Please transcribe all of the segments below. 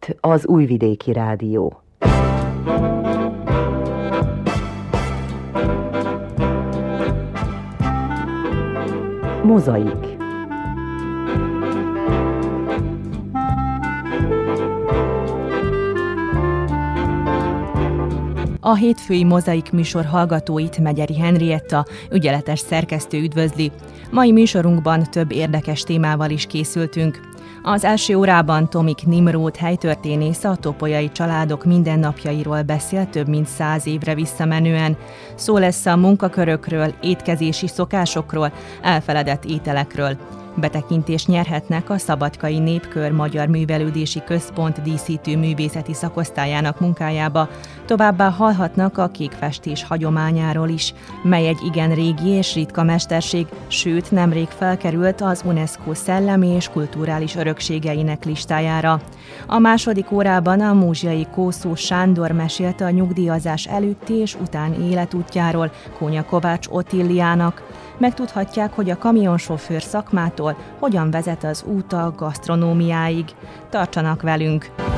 itt az Újvidéki Rádió. Mozaik A hétfői mozaik műsor hallgatóit Megyeri Henrietta, ügyeletes szerkesztő üdvözli. Mai műsorunkban több érdekes témával is készültünk. Az első órában Tomik Nimrót helytörténész a topolyai családok mindennapjairól beszél több mint száz évre visszamenően. Szó lesz a munkakörökről, étkezési szokásokról, elfeledett ételekről. Betekintést nyerhetnek a Szabadkai Népkör Magyar Művelődési Központ díszítő művészeti szakosztályának munkájába, továbbá hallhatnak a kékfestés hagyományáról is, mely egy igen régi és ritka mesterség, sőt nemrég felkerült az UNESCO szellemi és kulturális örökségeinek listájára. A második órában a múzsiai Kószó Sándor mesélte a nyugdíjazás előtti és után életútjáról Kónya Kovács Otilliának, megtudhatják, hogy a kamionsofőr szakmától hogyan vezet az út a gasztronómiáig. Tartsanak velünk!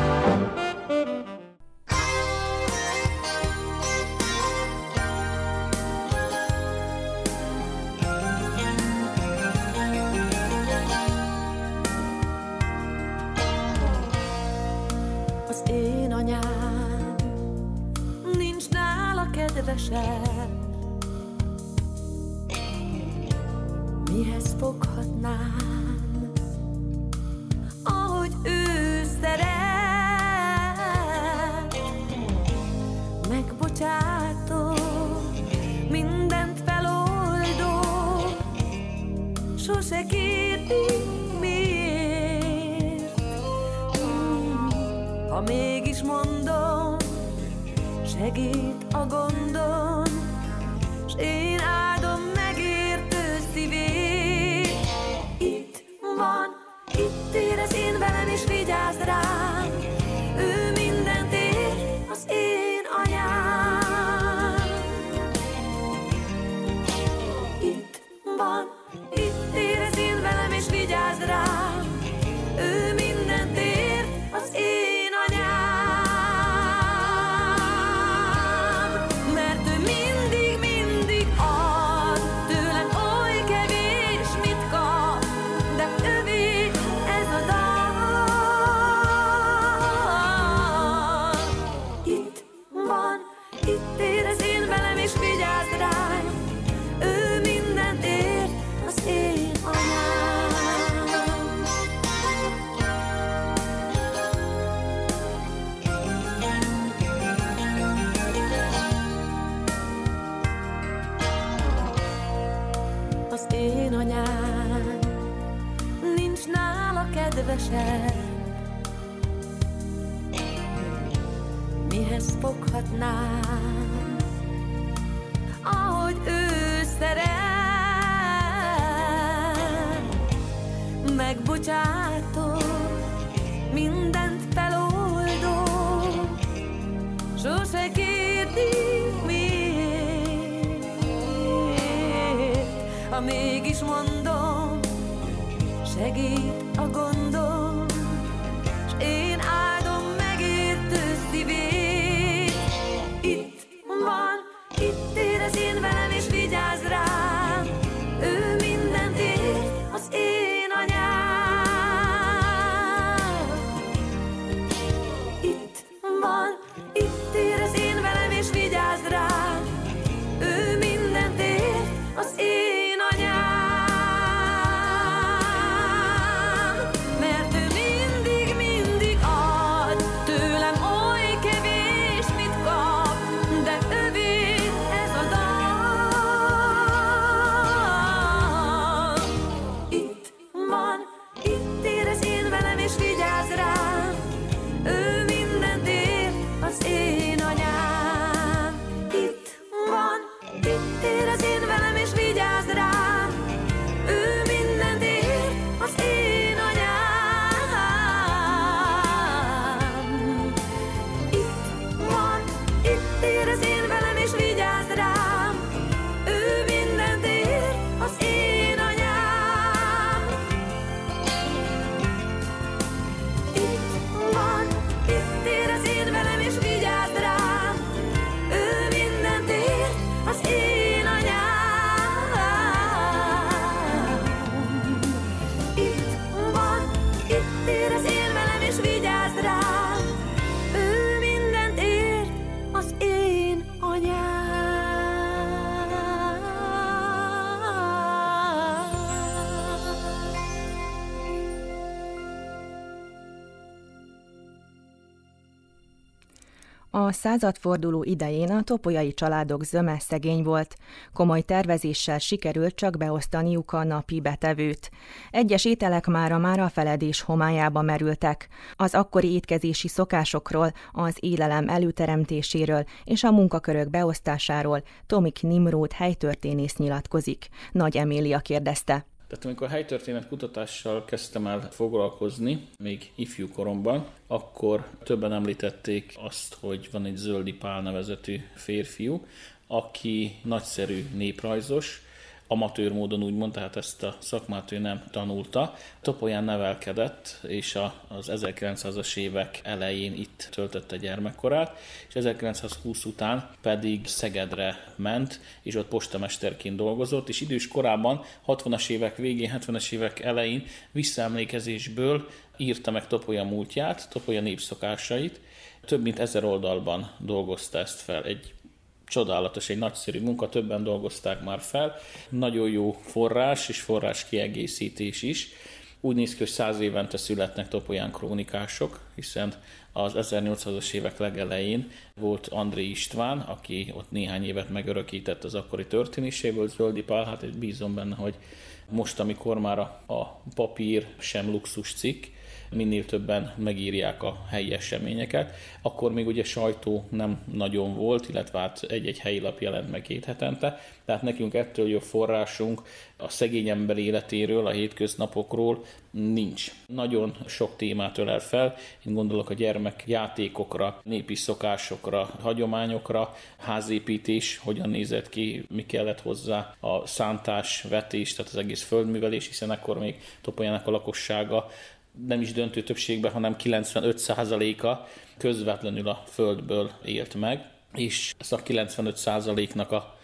A századforduló idején a topolyai családok zöme szegény volt. Komoly tervezéssel sikerült csak beosztaniuk a napi betevőt. Egyes ételek mára már a feledés homályába merültek. Az akkori étkezési szokásokról, az élelem előteremtéséről és a munkakörök beosztásáról Tomik Nimrót helytörténész nyilatkozik. Nagy Emília kérdezte. Tehát amikor helytörténet kutatással kezdtem el foglalkozni, még ifjú koromban, akkor többen említették azt, hogy van egy Zöldi Pál nevezetű férfiú, aki nagyszerű néprajzos, amatőr módon úgymond, tehát ezt a szakmát ő nem tanulta. Topolyán nevelkedett, és az 1900-as évek elején itt töltötte gyermekkorát, és 1920 után pedig Szegedre ment, és ott postamesterként dolgozott, és idős korában, 60-as évek végén, 70-es évek elején visszaemlékezésből írta meg Topolya múltját, Topolya népszokásait, több mint ezer oldalban dolgozta ezt fel. Egy csodálatos, egy nagyszerű munka, többen dolgozták már fel, nagyon jó forrás és forrás kiegészítés is. Úgy néz ki, hogy száz évente születnek topolyán krónikások, hiszen az 1800-as évek legelején volt André István, aki ott néhány évet megörökített az akkori történéséből, Zöldi Pál, hát bízom benne, hogy most, amikor már a papír sem luxus cikk, minél többen megírják a helyi eseményeket. Akkor még ugye sajtó nem nagyon volt, illetve hát egy-egy helyi lap jelent meg két hetente, tehát nekünk ettől jobb forrásunk a szegény ember életéről, a hétköznapokról nincs. Nagyon sok témát ölel fel, én gondolok a gyermek játékokra, népi szokásokra, hagyományokra, házépítés, hogyan nézett ki, mi kellett hozzá, a szántás, vetés, tehát az egész földművelés, hiszen akkor még Topolyanak a lakossága nem is döntő többségben, hanem 95%-a közvetlenül a földből élt meg, és ez a 95%-nak a,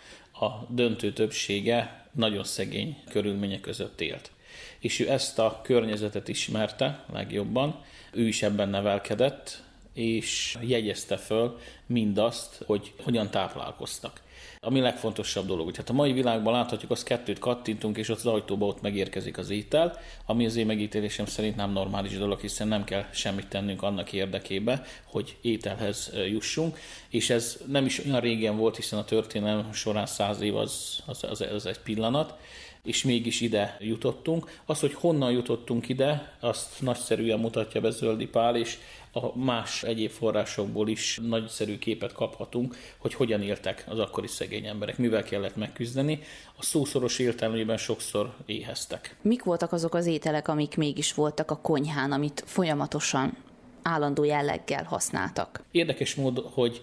a döntő többsége nagyon szegény körülmények között élt. És ő ezt a környezetet ismerte legjobban, ő is ebben nevelkedett, és jegyezte föl mindazt, hogy hogyan táplálkoztak. Ami legfontosabb dolog, hogy hát a mai világban láthatjuk, az kettőt kattintunk, és ott az ajtóba ott megérkezik az étel, ami az én megítélésem szerint nem normális dolog, hiszen nem kell semmit tennünk annak érdekébe, hogy ételhez jussunk, és ez nem is olyan régen volt, hiszen a történelem során száz év az, az, az, az egy pillanat, és mégis ide jutottunk. Az, hogy honnan jutottunk ide, azt nagyszerűen mutatja be Zöldi Pál, és a más egyéb forrásokból is nagyszerű képet kaphatunk, hogy hogyan éltek az akkori szegény emberek, mivel kellett megküzdeni. A szószoros értelmében sokszor éheztek. Mik voltak azok az ételek, amik mégis voltak a konyhán, amit folyamatosan állandó jelleggel használtak. Érdekes mód, hogy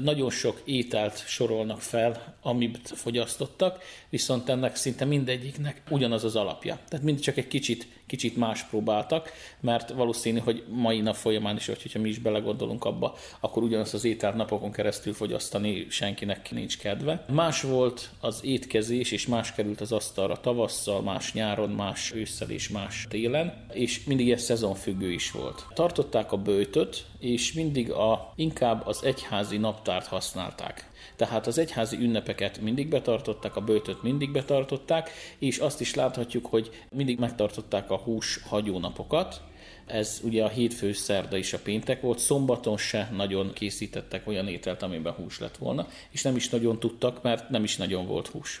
nagyon sok ételt sorolnak fel, amit fogyasztottak, viszont ennek szinte mindegyiknek ugyanaz az alapja. Tehát mind csak egy kicsit, kicsit más próbáltak, mert valószínű, hogy mai nap folyamán is, hogyha mi is belegondolunk abba, akkor ugyanazt az ételt napokon keresztül fogyasztani senkinek nincs kedve. Más volt az étkezés, és más került az asztalra tavasszal, más nyáron, más ősszel és más télen, és mindig ez szezonfüggő is volt. Tartották a bőtöt, és mindig a, inkább az egyházi nap naptárt használták. Tehát az egyházi ünnepeket mindig betartották, a bőtöt mindig betartották, és azt is láthatjuk, hogy mindig megtartották a hús hagyónapokat, ez ugye a hétfő, szerda és a péntek volt, szombaton se nagyon készítettek olyan ételt, amiben hús lett volna, és nem is nagyon tudtak, mert nem is nagyon volt hús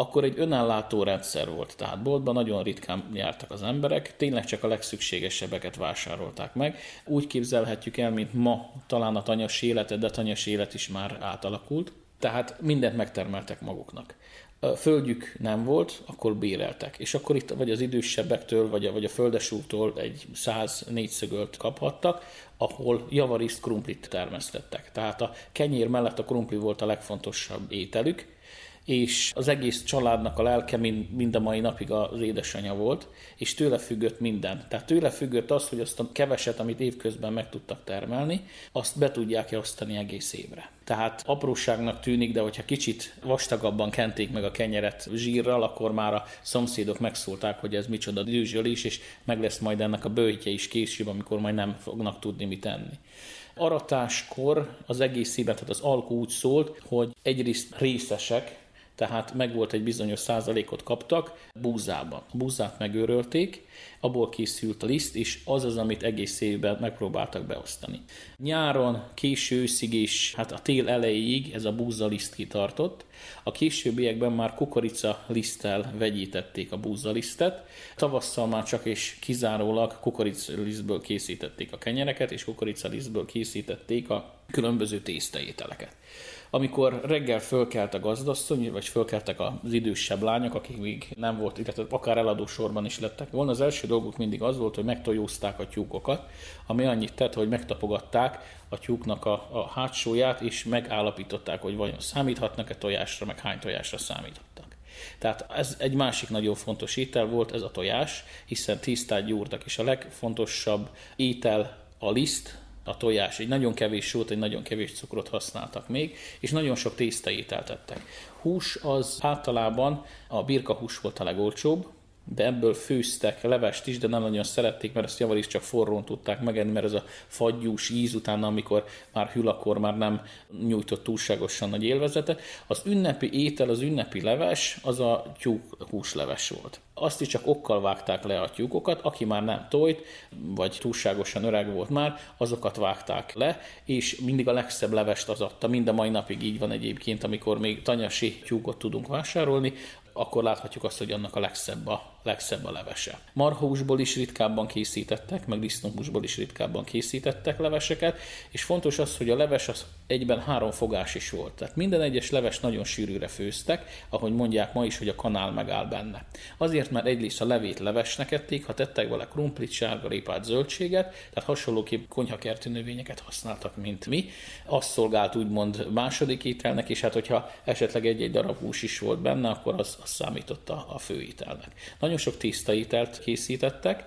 akkor egy önállátó rendszer volt. Tehát boltban nagyon ritkán jártak az emberek, tényleg csak a legszükségesebbeket vásárolták meg. Úgy képzelhetjük el, mint ma talán a tanyas élet, de a tanyas élet is már átalakult. Tehát mindent megtermeltek maguknak. A földjük nem volt, akkor béreltek. És akkor itt vagy az idősebbektől, vagy a, vagy a földesútól egy 104 szögölt kaphattak, ahol javariszt krumplit termesztettek. Tehát a kenyér mellett a krumpli volt a legfontosabb ételük, és az egész családnak a lelke mind, mind a mai napig az édesanyja volt, és tőle függött minden. Tehát tőle függött az, hogy azt a keveset, amit évközben meg tudtak termelni, azt be tudják osztani egész évre. Tehát apróságnak tűnik, de hogyha kicsit vastagabban kenték meg a kenyeret zsírral, akkor már a szomszédok megszólták, hogy ez micsoda dűzsölés, és meg lesz majd ennek a bőjtje is később, amikor majd nem fognak tudni mit enni aratáskor az egész szívben, tehát az alkú úgy szólt, hogy egyrészt részesek, tehát megvolt egy bizonyos százalékot kaptak búzába. A búzát megőrölték, abból készült a liszt, és az az, amit egész évben megpróbáltak beosztani. Nyáron, késő őszig és hát a tél elejéig ez a búza liszt kitartott. A későbbiekben már kukorica liszttel vegyítették a búza lisztet, tavasszal már csak és kizárólag kukorica lisztből készítették a kenyereket, és kukorica lisztből készítették a különböző tésztaételeket. Amikor reggel fölkelt a gazdasszony, vagy fölkeltek az idősebb lányok, akik még nem volt, illetve akár eladó sorban is lettek volna, az első dolguk mindig az volt, hogy megtojózták a tyúkokat, ami annyit tett, hogy megtapogatták a tyúknak a, a hátsóját, és megállapították, hogy vajon számíthatnak-e tojásra, meg hány tojásra számítottak. Tehát ez egy másik nagyon fontos étel volt, ez a tojás, hiszen tisztát gyúrtak, és a legfontosabb étel a liszt, a tojás. Egy nagyon kevés sót, egy nagyon kevés cukrot használtak még, és nagyon sok tésztaételt tettek. Hús az általában a birka hús volt a legolcsóbb, de ebből főztek levest is, de nem nagyon szerették, mert ezt javar csak forrón tudták megenni, mert ez a fagyús íz utána, amikor már hűl, akkor már nem nyújtott túlságosan nagy élvezetet. Az ünnepi étel, az ünnepi leves, az a tyúk húsleves volt. Azt is csak okkal vágták le a tyúkokat, aki már nem tojt, vagy túlságosan öreg volt már, azokat vágták le, és mindig a legszebb levest az adta. Mind a mai napig így van egyébként, amikor még tanyasi tyúkot tudunk vásárolni, akkor láthatjuk azt, hogy annak a legszebb a, legszebb a levese. Marhahúsból is ritkábban készítettek, meg disznóhúsból is ritkábban készítettek leveseket, és fontos az, hogy a leves az egyben három fogás is volt. Tehát minden egyes leves nagyon sűrűre főztek, ahogy mondják ma is, hogy a kanál megáll benne. Azért, mert egyrészt a levét levesnek ették, ha tettek vele krumplit, sárgarépát, zöldséget, tehát hasonlóképp konyhakerti növényeket használtak, mint mi. Az szolgált úgymond második ételnek, és hát hogyha esetleg egy-egy darab hús is volt benne, akkor az, az számított a, a főételnek. Nagyon sok tisztaételt készítettek,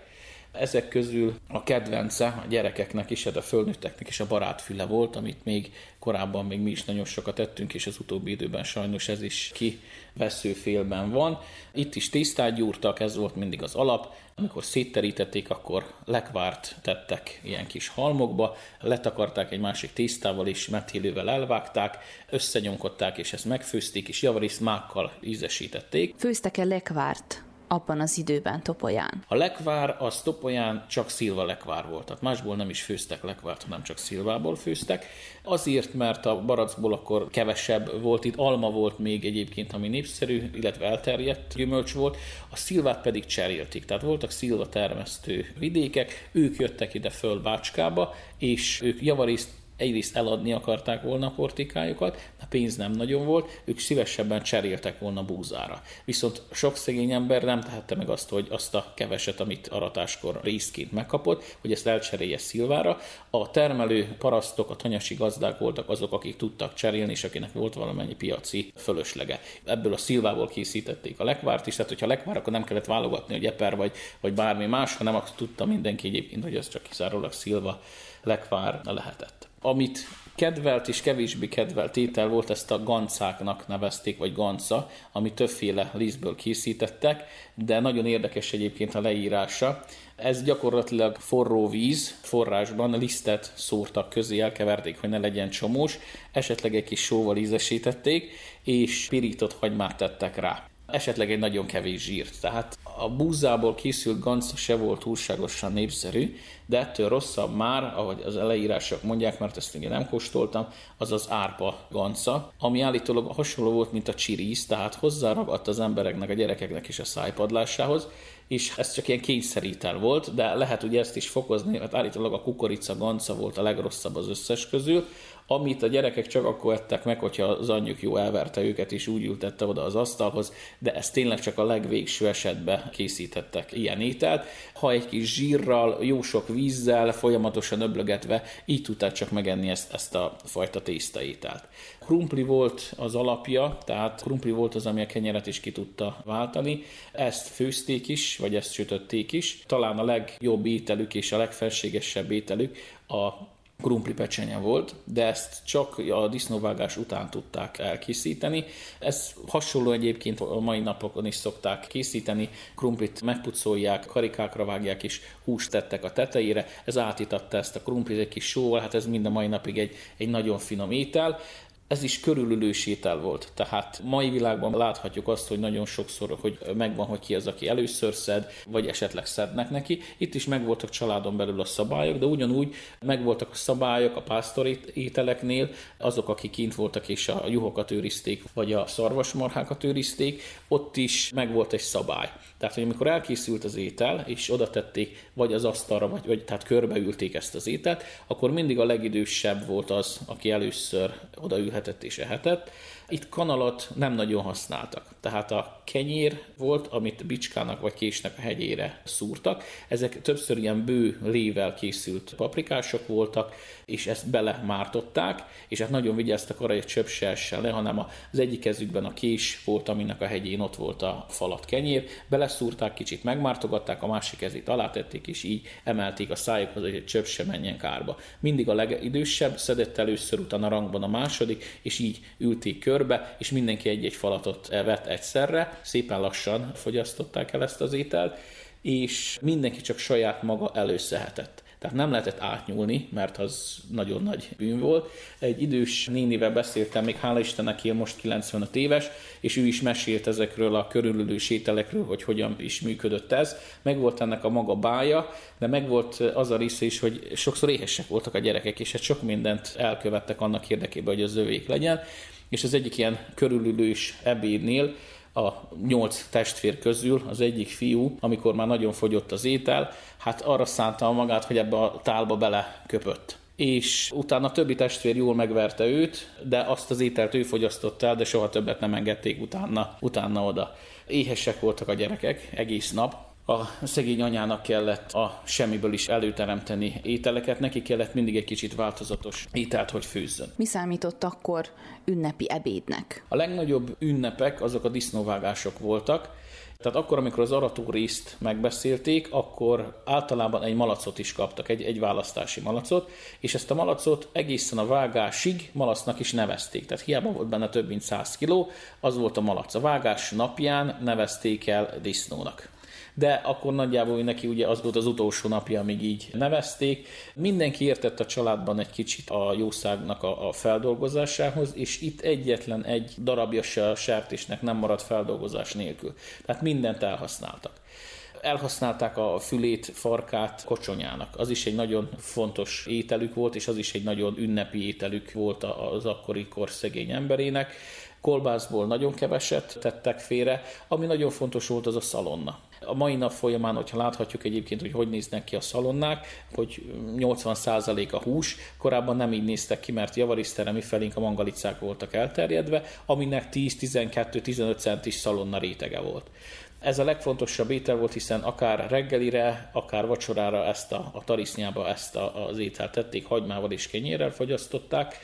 ezek közül a kedvence a gyerekeknek is, hát a fölnőtteknek is a barátfüle volt, amit még korábban még mi is nagyon sokat tettünk, és az utóbbi időben sajnos ez is kiveszőfélben van. Itt is tésztát gyúrtak, ez volt mindig az alap. Amikor szétterítették, akkor lekvárt tettek ilyen kis halmokba, letakarták egy másik tésztával és metélővel elvágták, összenyomkodták, és ezt megfőzték, és javarészt mákkal ízesítették. Főztek-e lekvárt? Abban az időben Topolyán? A lekvár az Topolyán csak szilva lekvár volt, tehát másból nem is főztek lekvárt, hanem csak szilvából főztek. Azért, mert a barackból akkor kevesebb volt, itt alma volt még egyébként, ami népszerű, illetve elterjedt gyümölcs volt, a szilvát pedig cserélték, tehát voltak szilva termesztő vidékek, ők jöttek ide föl Bácskába, és ők javarészt egyrészt eladni akarták volna a portikájukat, a pénz nem nagyon volt, ők szívesebben cseréltek volna búzára. Viszont sok szegény ember nem tehette meg azt, hogy azt a keveset, amit aratáskor részként megkapott, hogy ezt elcserélje szilvára. A termelő parasztok, a tanyasi gazdák voltak azok, akik tudtak cserélni, és akinek volt valamennyi piaci fölöslege. Ebből a szilvából készítették a lekvárt is, tehát hogyha lekvár, akkor nem kellett válogatni, hogy eper vagy, vagy bármi más, hanem azt tudta mindenki egyébként, hogy ez csak kizárólag szilva lekvár lehetett. Amit kedvelt és kevésbé kedvelt étel volt, ezt a gancáknak nevezték, vagy ganca, ami többféle lízből készítettek, de nagyon érdekes egyébként a leírása. Ez gyakorlatilag forró víz, forrásban lisztet szórtak közé, elkeverték, hogy ne legyen csomós, esetleg egy kis sóval ízesítették, és pirított hagymát tettek rá esetleg egy nagyon kevés zsírt. Tehát a búzából készült ganca se volt túlságosan népszerű, de ettől rosszabb már, ahogy az leírások mondják, mert ezt még nem kóstoltam, az az árpa ganca, ami állítólag hasonló volt, mint a csirisz, tehát hozzáragadt az embereknek, a gyerekeknek is a szájpadlásához, és ez csak ilyen kényszerítel volt, de lehet ugye ezt is fokozni, mert állítólag a kukorica ganca volt a legrosszabb az összes közül, amit a gyerekek csak akkor ettek meg, hogyha az anyjuk jó elverte őket, és úgy ültette oda az asztalhoz, de ez tényleg csak a legvégső esetben készítettek ilyen ételt. Ha egy kis zsírral, jó sok vízzel, folyamatosan öblögetve, így tudták csak megenni ezt, ezt a fajta tésztaételt. Krumpli volt az alapja, tehát krumpli volt az, ami a kenyeret is ki tudta váltani. Ezt főzték is, vagy ezt sütötték is. Talán a legjobb ételük és a legfelségesebb ételük a krumpli pecsenye volt, de ezt csak a disznóvágás után tudták elkészíteni. Ez hasonló egyébként a mai napokon is szokták készíteni, krumplit megpucolják, karikákra vágják és húst tettek a tetejére, ez átitatta ezt a krumplit egy kis sóval, hát ez mind a mai napig egy, egy nagyon finom étel. Ez is körülülős étel volt. Tehát mai világban láthatjuk azt, hogy nagyon sokszor, hogy megvan, hogy ki az, aki először szed, vagy esetleg szednek neki. Itt is megvoltak családon belül a szabályok, de ugyanúgy megvoltak a szabályok a pásztor ételeknél, azok, akik kint voltak és a juhokat őrizték, vagy a szarvasmarhákat őrizték, ott is megvolt egy szabály. Tehát, hogy amikor elkészült az étel, és oda tették vagy az asztalra, vagy, vagy tehát körbeülték ezt az ételt, akkor mindig a legidősebb volt az, aki először odaülhetett és ehetett, itt kanalat nem nagyon használtak. Tehát a kenyér volt, amit bicskának vagy késnek a hegyére szúrtak. Ezek többször ilyen bő lével készült paprikások voltak, és ezt belemártották, és hát nagyon vigyáztak arra, hogy csöpp se essen le, hanem az egyik kezükben a kés volt, aminek a hegyén ott volt a falat kenyér, beleszúrták, kicsit megmártogatták, a másik kezét alátették, és így emelték a szájukhoz, hogy egy csöpp se menjen kárba. Mindig a legidősebb szedett először, utána rangban a második, és így ülték körbe, és mindenki egy-egy falatot vett egyszerre, szépen lassan fogyasztották el ezt az ételt, és mindenki csak saját maga előszehetett. Tehát nem lehetett átnyúlni, mert az nagyon nagy bűn volt. Egy idős nénivel beszéltem, még hála Istennek él most 95 éves, és ő is mesélt ezekről a körülülő sételekről, hogy hogyan is működött ez. Meg volt ennek a maga bája, de meg volt az a része is, hogy sokszor éhesek voltak a gyerekek, és hát sok mindent elkövettek annak érdekében, hogy az övék legyen. És az egyik ilyen körülülős ebédnél a nyolc testvér közül az egyik fiú, amikor már nagyon fogyott az étel, hát arra szánta magát, hogy ebbe a tálba beleköpött és utána a többi testvér jól megverte őt, de azt az ételt ő fogyasztotta el, de soha többet nem engedték utána, utána oda. Éhesek voltak a gyerekek egész nap, a szegény anyának kellett a semmiből is előteremteni ételeket, neki kellett mindig egy kicsit változatos ételt, hogy főzzön. Mi számított akkor ünnepi ebédnek? A legnagyobb ünnepek azok a disznóvágások voltak, tehát akkor, amikor az arató részt megbeszélték, akkor általában egy malacot is kaptak, egy, egy választási malacot, és ezt a malacot egészen a vágásig malacnak is nevezték. Tehát hiába volt benne több mint 100 kiló, az volt a malac. A vágás napján nevezték el disznónak de akkor nagyjából neki ugye az volt az utolsó napja, amíg így nevezték. Mindenki értett a családban egy kicsit a jószágnak a, a feldolgozásához, és itt egyetlen egy darabja se a sertésnek nem maradt feldolgozás nélkül. Tehát mindent elhasználtak elhasználták a fülét, farkát kocsonyának. Az is egy nagyon fontos ételük volt, és az is egy nagyon ünnepi ételük volt az akkori kor szegény emberének. Kolbászból nagyon keveset tettek félre, ami nagyon fontos volt az a szalonna. A mai nap folyamán, hogyha láthatjuk egyébként, hogy hogy néznek ki a szalonnák, hogy 80% a hús, korábban nem így néztek ki, mert javarisztere mi felénk a mangalicák voltak elterjedve, aminek 10-12-15 centis szalonna rétege volt. Ez a legfontosabb étel volt, hiszen akár reggelire, akár vacsorára ezt a, a tarisznyába ezt a, az ételt tették, hagymával és kenyérrel fogyasztották,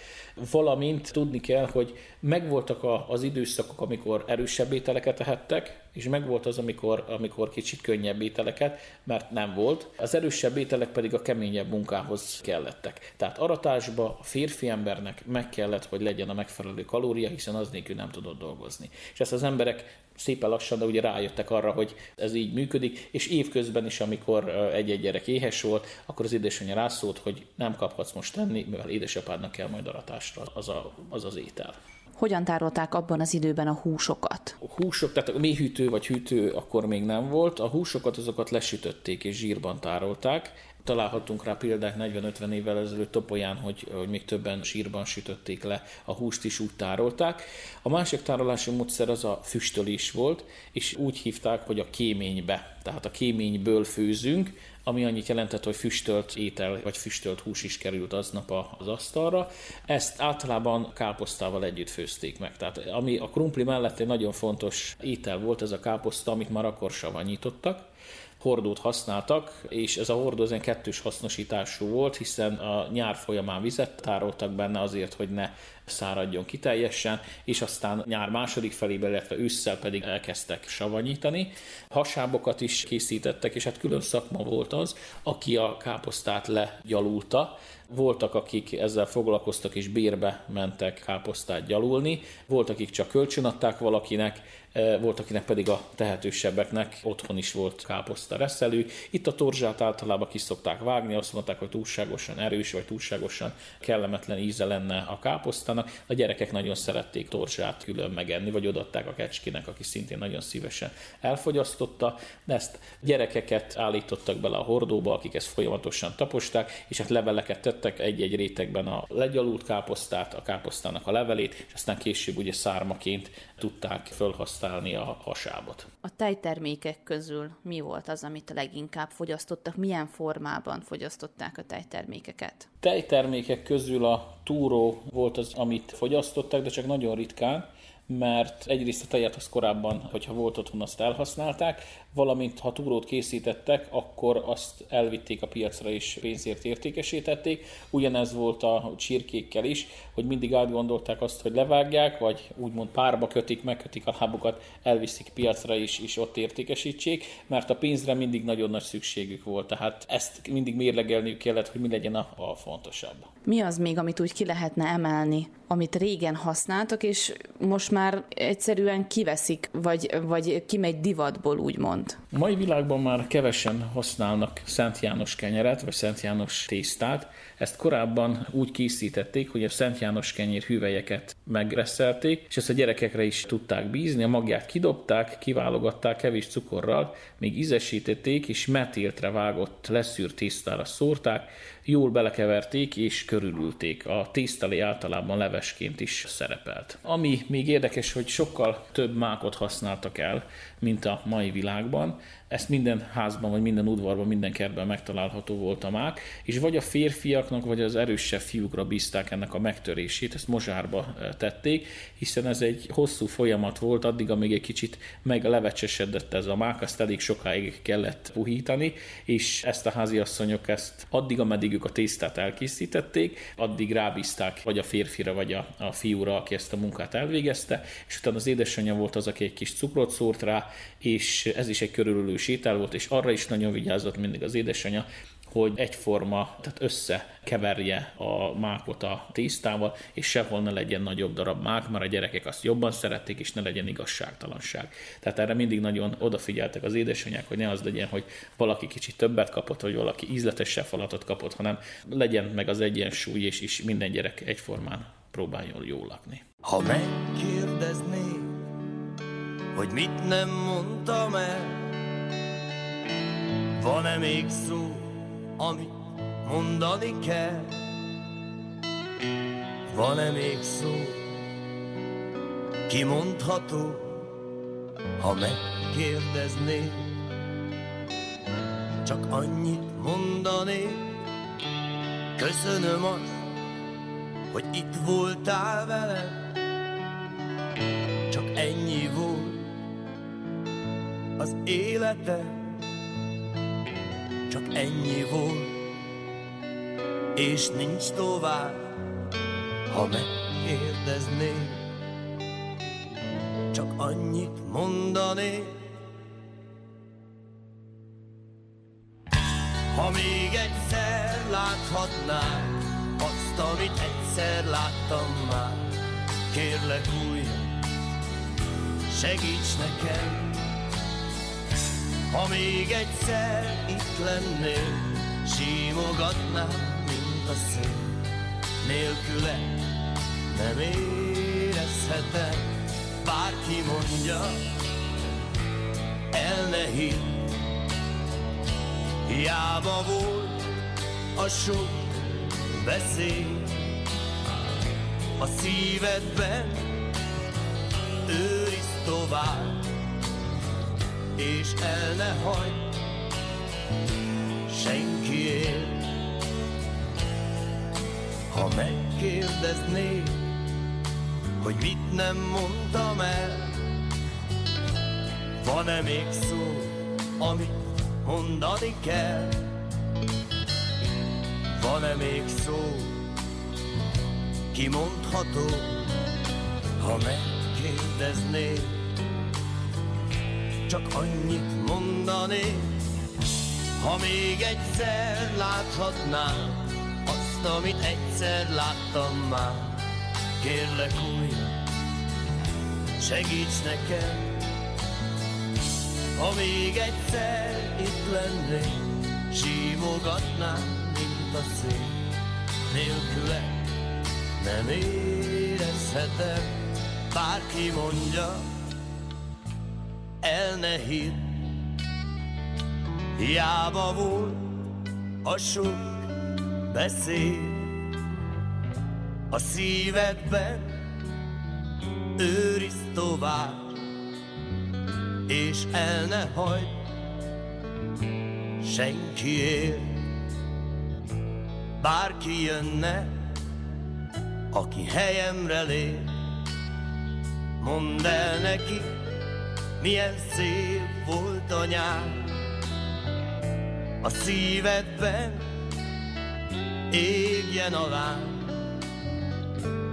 valamint tudni kell, hogy megvoltak a, az időszakok, amikor erősebb ételeket ehettek, és megvolt az, amikor, amikor kicsit könnyebb ételeket, mert nem volt. Az erősebb ételek pedig a keményebb munkához kellettek. Tehát aratásba a férfi embernek meg kellett, hogy legyen a megfelelő kalória, hiszen az nélkül nem tudott dolgozni. És ezt az emberek szépen lassan, de ugye rájöttek arra, hogy ez így működik, és évközben is, amikor egy-egy gyerek éhes volt, akkor az édesanyja rászólt, hogy nem kaphatsz most tenni, mivel édesapádnak kell majd aratásra az a, az, az étel. Hogyan tárolták abban az időben a húsokat? A húsok, tehát a mélyhűtő vagy hűtő akkor még nem volt. A húsokat azokat lesütötték és zsírban tárolták. Találhatunk rá példák 40-50 évvel ezelőtt Topolyán, hogy, hogy még többen sírban sütötték le, a húst is úgy tárolták. A másik tárolási módszer az a füstölés volt, és úgy hívták, hogy a kéménybe. Tehát a kéményből főzünk, ami annyit jelentett, hogy füstölt étel vagy füstölt hús is került aznap az asztalra. Ezt általában káposztával együtt főzték meg. Tehát ami a krumpli mellett egy nagyon fontos étel volt, ez a káposzta, amit már akkor savanyítottak, hordót használtak, és ez a hordó ezen kettős hasznosítású volt, hiszen a nyár folyamán vizet tároltak benne azért, hogy ne száradjon ki teljesen, és aztán nyár második felébe, illetve ősszel pedig elkezdtek savanyítani. Hasábokat is készítettek, és hát külön szakma volt az, aki a káposztát legyalulta, voltak, akik ezzel foglalkoztak és bérbe mentek káposztát gyalulni, voltak, akik csak kölcsönadták valakinek, e, volt, akinek pedig a tehetősebbeknek otthon is volt káposzta reszelő. Itt a torzsát általában ki szokták vágni, azt mondták, hogy túlságosan erős vagy túlságosan kellemetlen íze lenne a káposztának. A gyerekek nagyon szerették torzsát külön megenni, vagy odaadták a kecskének, aki szintén nagyon szívesen elfogyasztotta. De ezt gyerekeket állítottak bele a hordóba, akik ezt folyamatosan taposták, és hát leveleket tettek egy-egy rétegben a legyalult káposztát, a káposztának a levelét, és aztán később ugye szármaként tudták felhasználni a hasábot. A tejtermékek közül mi volt az, amit a leginkább fogyasztottak? Milyen formában fogyasztották a tejtermékeket? Tejtermékek közül a túró volt az, amit fogyasztottak, de csak nagyon ritkán mert egyrészt a az korábban, hogyha volt otthon, azt elhasználták, valamint ha túrót készítettek, akkor azt elvitték a piacra és pénzért értékesítették. Ugyanez volt a csirkékkel is, hogy mindig átgondolták azt, hogy levágják, vagy úgymond párba kötik, megkötik a lábukat, elviszik piacra is, és ott értékesítsék, mert a pénzre mindig nagyon nagy szükségük volt. Tehát ezt mindig mérlegelniük kellett, hogy mi legyen a, a fontosabb. Mi az még, amit úgy ki lehetne emelni, amit régen használtak, és most már egyszerűen kiveszik, vagy, vagy kimegy divatból, úgymond? A mai világban már kevesen használnak Szent János kenyeret, vagy Szent János tésztát. Ezt korábban úgy készítették, hogy a Szent János kenyér hüvelyeket megreszelték, és ezt a gyerekekre is tudták bízni, a magját kidobták, kiválogatták kevés cukorral, még ízesítették, és metéltre vágott, leszűrt tésztára szórták, jól belekeverték és körülülték. A tésztali általában levesként is szerepelt. Ami még érdekes, hogy sokkal több mákot használtak el, mint a mai világban. Ezt minden házban, vagy minden udvarban, minden kertben megtalálható volt a mák, és vagy a férfiaknak, vagy az erősebb fiúkra bízták ennek a megtörését, ezt mozsárba tették, hiszen ez egy hosszú folyamat volt, addig, amíg egy kicsit meglevecsesedett ez a mák, azt elég sokáig kellett puhítani, és ezt a háziasszonyok ezt addig, ameddig ők a tésztát elkészítették, addig rábízták vagy a férfira, vagy a, a fiúra, aki ezt a munkát elvégezte, és utána az édesanyja volt az, aki egy kis cukrot szórt rá, és ez is egy körülülő étel volt, és arra is nagyon vigyázott mindig az édesanyja, hogy egyforma, tehát összekeverje a mákot a tésztával, és sehol ne legyen nagyobb darab mák, mert a gyerekek azt jobban szerették, és ne legyen igazságtalanság. Tehát erre mindig nagyon odafigyeltek az édesanyák, hogy ne az legyen, hogy valaki kicsit többet kapott, vagy valaki ízletesebb falatot kapott, hanem legyen meg az egyensúly, és, és minden gyerek egyformán próbáljon jól lakni. Ha megkérdeznék, hogy mit nem mondtam el, van-e még szó, amit mondani kell? Van-e még szó, kimondható, ha megkérdeznék? Csak annyit mondanék, köszönöm azt, hogy itt voltál velem, csak ennyi volt az életem csak ennyi volt, és nincs tovább, ha megkérdeznék, csak annyit mondanék. Ha még egyszer láthatnám azt, amit egyszer láttam már, kérlek újra, segíts nekem, ha még egyszer itt lennél, símogatnám, mint a szél. Nélküle nem érezhetem, bárki mondja, el ne hidd. Hiába volt a sok beszél, a szívedben őriz tovább és el ne hagyd senkiért. Ha megkérdeznék, hogy mit nem mondtam el, van-e még szó, amit mondani kell? Van-e még szó, kimondható, ha megkérdeznék? Csak annyit mondanék, ha még egyszer láthatnám azt, amit egyszer láttam már. Kérlek újra, segíts nekem, ha még egyszer itt lennék, símogatnám, mint a szél, nélküle nem ér nézhetem, bárki mondja, el ne hidd. Hiába volt a sok beszéd a szívedben, őrizd tovább, és el ne hagyd senkiért. Bárki jönne, aki helyemre lép, mondd el neki, milyen szép volt a. A szívedben égjen a láng,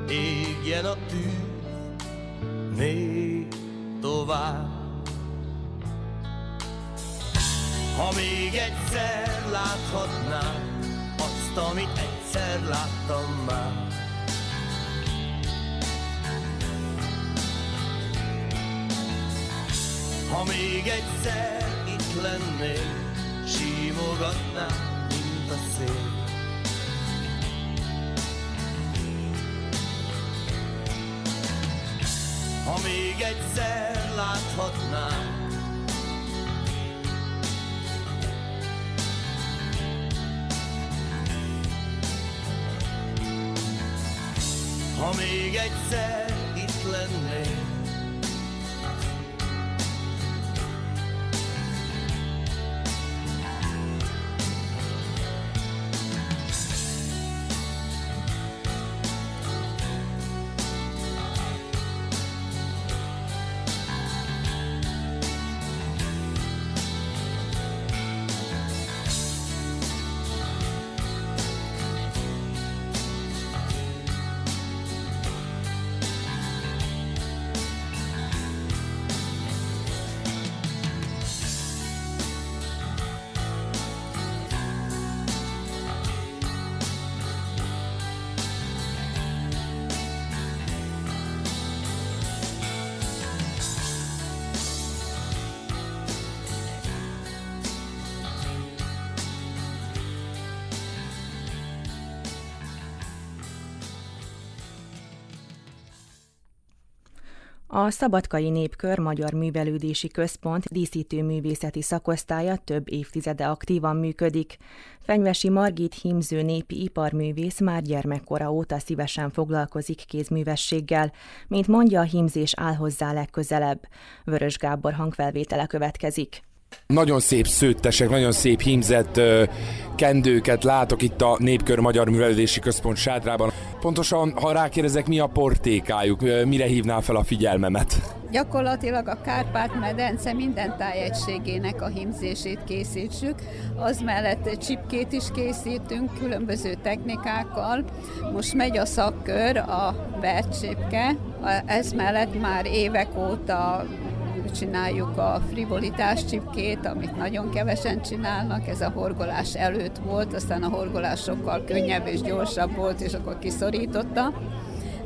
égjen a tűz, még tovább. Ha még egyszer láthatnám azt, amit egyszer láttam már, Ha még egyszer itt lennék, símogatnám, mint a szél. Ha még egyszer láthatnám, Ha még egyszer itt lennék, A Szabadkai Népkör Magyar Művelődési Központ díszítőművészeti szakosztálya több évtizede aktívan működik. Fenyvesi Margit hímző népi iparművész már gyermekkora óta szívesen foglalkozik kézművességgel, mint mondja a hímzés áll hozzá legközelebb. Vörös Gábor hangfelvétele következik. Nagyon szép szőttesek, nagyon szép hímzett kendőket látok itt a Népkör Magyar Művelődési Központ sátrában. Pontosan, ha rákérdezek, mi a portékájuk, mire hívnál fel a figyelmemet? Gyakorlatilag a Kárpát-medence minden tájegységének a hímzését készítsük. Az mellett csipkét is készítünk különböző technikákkal. Most megy a szakkör, a bercsipke. Ez mellett már évek óta csináljuk a frivolitás csipkét, amit nagyon kevesen csinálnak, ez a horgolás előtt volt, aztán a horgolás sokkal könnyebb és gyorsabb volt, és akkor kiszorította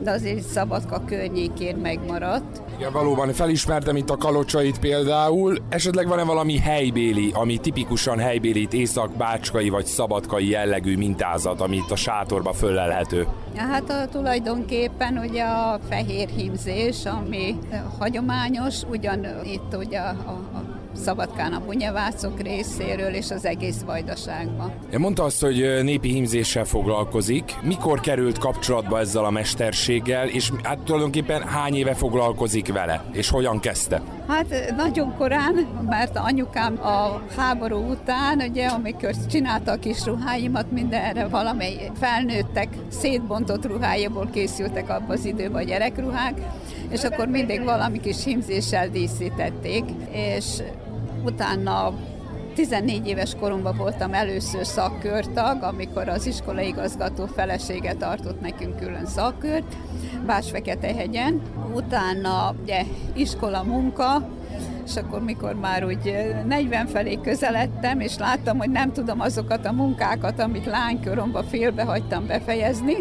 de azért Szabadka környékén megmaradt. Igen, valóban felismertem itt a kalocsait például. Esetleg van-e valami helybéli, ami tipikusan helybéli észak-bácskai vagy szabadkai jellegű mintázat, ami itt a sátorba föllelhető? Hát a, tulajdonképpen ugye a fehér hímzés, ami hagyományos, ugyan itt ugye a, a Szabadkán a bunyevácok részéről és az egész vajdaságban. Mondta azt, hogy népi hímzéssel foglalkozik. Mikor került kapcsolatba ezzel a mesterséggel, és hát tulajdonképpen hány éve foglalkozik vele, és hogyan kezdte? Hát nagyon korán, mert anyukám a háború után, ugye, amikor csinálta a kis ruháimat, mindenre valamely felnőttek, szétbontott ruhájából készültek abban az időben a gyerekruhák, és akkor mindig valami kis hímzéssel díszítették, és utána 14 éves koromban voltam először szakkörtag, amikor az iskolai igazgató felesége tartott nekünk külön szakkört, Bács-Feketehegyen. Utána ugye iskola munka, és akkor mikor már úgy 40 felé közeledtem, és láttam, hogy nem tudom azokat a munkákat, amit lánykoromban félbehagytam befejezni,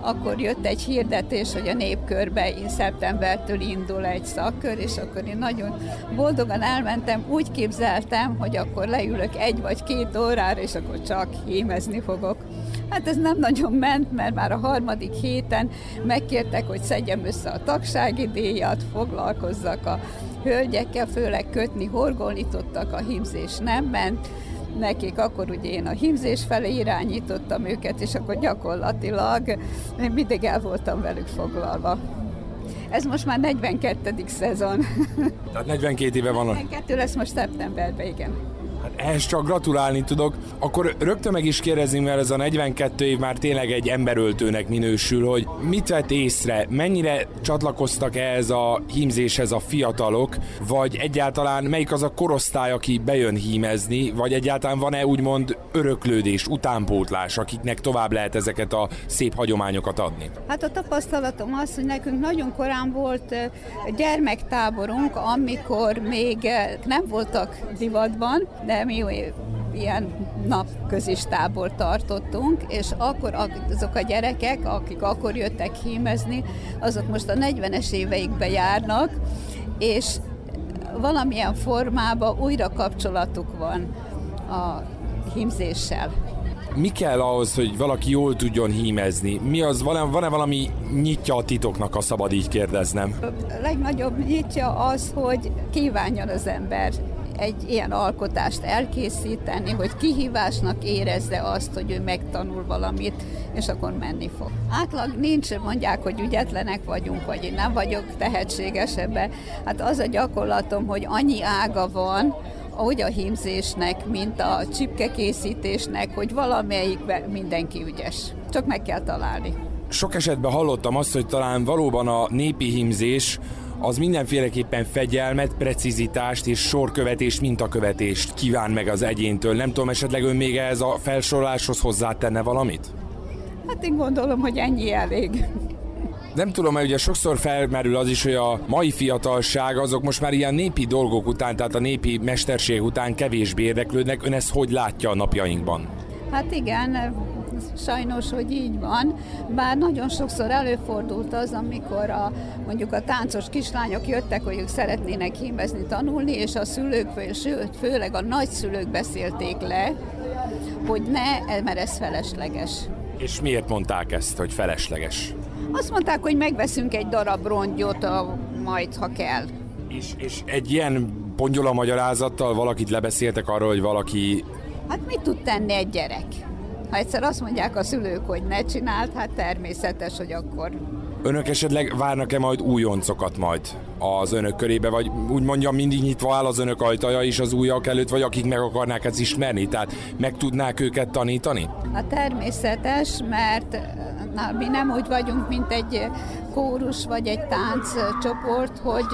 akkor jött egy hirdetés, hogy a népkörbe szeptembertől indul egy szakkör, és akkor én nagyon boldogan elmentem, úgy képzeltem, hogy akkor leülök egy vagy két órára, és akkor csak hímezni fogok. Hát ez nem nagyon ment, mert már a harmadik héten megkértek, hogy szedjem össze a tagsági díjat, foglalkozzak a hölgyekkel, főleg kötni, horgolni tudtak, a hímzés nem ment, nekik, akkor ugye én a hímzés felé irányítottam őket, és akkor gyakorlatilag én mindig el voltam velük foglalva. Ez most már 42. szezon. Tehát 42 éve van. 42 lesz most szeptemberben, igen. Hát ehhez csak gratulálni tudok. Akkor rögtön meg is kérdezni, mert ez a 42 év már tényleg egy emberöltőnek minősül, hogy mit vett észre, mennyire csatlakoztak ehhez a hímzéshez a fiatalok, vagy egyáltalán melyik az a korosztály, aki bejön hímezni, vagy egyáltalán van-e úgymond öröklődés, utánpótlás, akiknek tovább lehet ezeket a szép hagyományokat adni? Hát a tapasztalatom az, hogy nekünk nagyon korán volt gyermektáborunk, amikor még nem voltak divatban, de mi ilyen napközis tábor tartottunk, és akkor azok a gyerekek, akik akkor jöttek hímezni, azok most a 40-es éveikbe járnak, és valamilyen formában újra kapcsolatuk van a hímzéssel. Mi kell ahhoz, hogy valaki jól tudjon hímezni? Mi az, van-e valami nyitja a titoknak, a szabad így kérdeznem? A legnagyobb nyitja az, hogy kívánjon az ember egy ilyen alkotást elkészíteni, hogy kihívásnak érezze azt, hogy ő megtanul valamit, és akkor menni fog. Átlag nincs, mondják, hogy ügyetlenek vagyunk, vagy én nem vagyok tehetséges ebbe. Hát az a gyakorlatom, hogy annyi ága van, úgy a hímzésnek, mint a csipkekészítésnek, hogy valamelyikben mindenki ügyes. Csak meg kell találni. Sok esetben hallottam azt, hogy talán valóban a népi hímzés az mindenféleképpen fegyelmet, precizitást és sorkövetést, mintakövetést kíván meg az egyéntől. Nem tudom, esetleg ön még ez a felsoroláshoz hozzátenne valamit? Hát én gondolom, hogy ennyi elég. Nem tudom, mert ugye sokszor felmerül az is, hogy a mai fiatalság azok most már ilyen népi dolgok után, tehát a népi mesterség után kevésbé érdeklődnek. Ön ezt hogy látja a napjainkban? Hát igen, sajnos, hogy így van, bár nagyon sokszor előfordult az, amikor a, mondjuk a táncos kislányok jöttek, hogy ők szeretnének hímezni, tanulni, és a szülők, sőt, főleg a nagyszülők beszélték le, hogy ne, mert ez felesleges. És miért mondták ezt, hogy felesleges? Azt mondták, hogy megveszünk egy darab rongyot, a, majd, ha kell. És, és egy ilyen pongyola magyarázattal valakit lebeszéltek arról, hogy valaki... Hát mit tud tenni egy gyerek? Ha egyszer azt mondják a szülők, hogy ne csináld, hát természetes, hogy akkor. Önök esetleg várnak-e majd újoncokat majd az önök körébe, vagy úgy mondjam, mindig nyitva áll az önök ajtaja is az újak előtt, vagy akik meg akarnák ezt ismerni, tehát meg tudnák őket tanítani? A természetes, mert na, mi nem úgy vagyunk, mint egy kórus vagy egy tánccsoport, hogy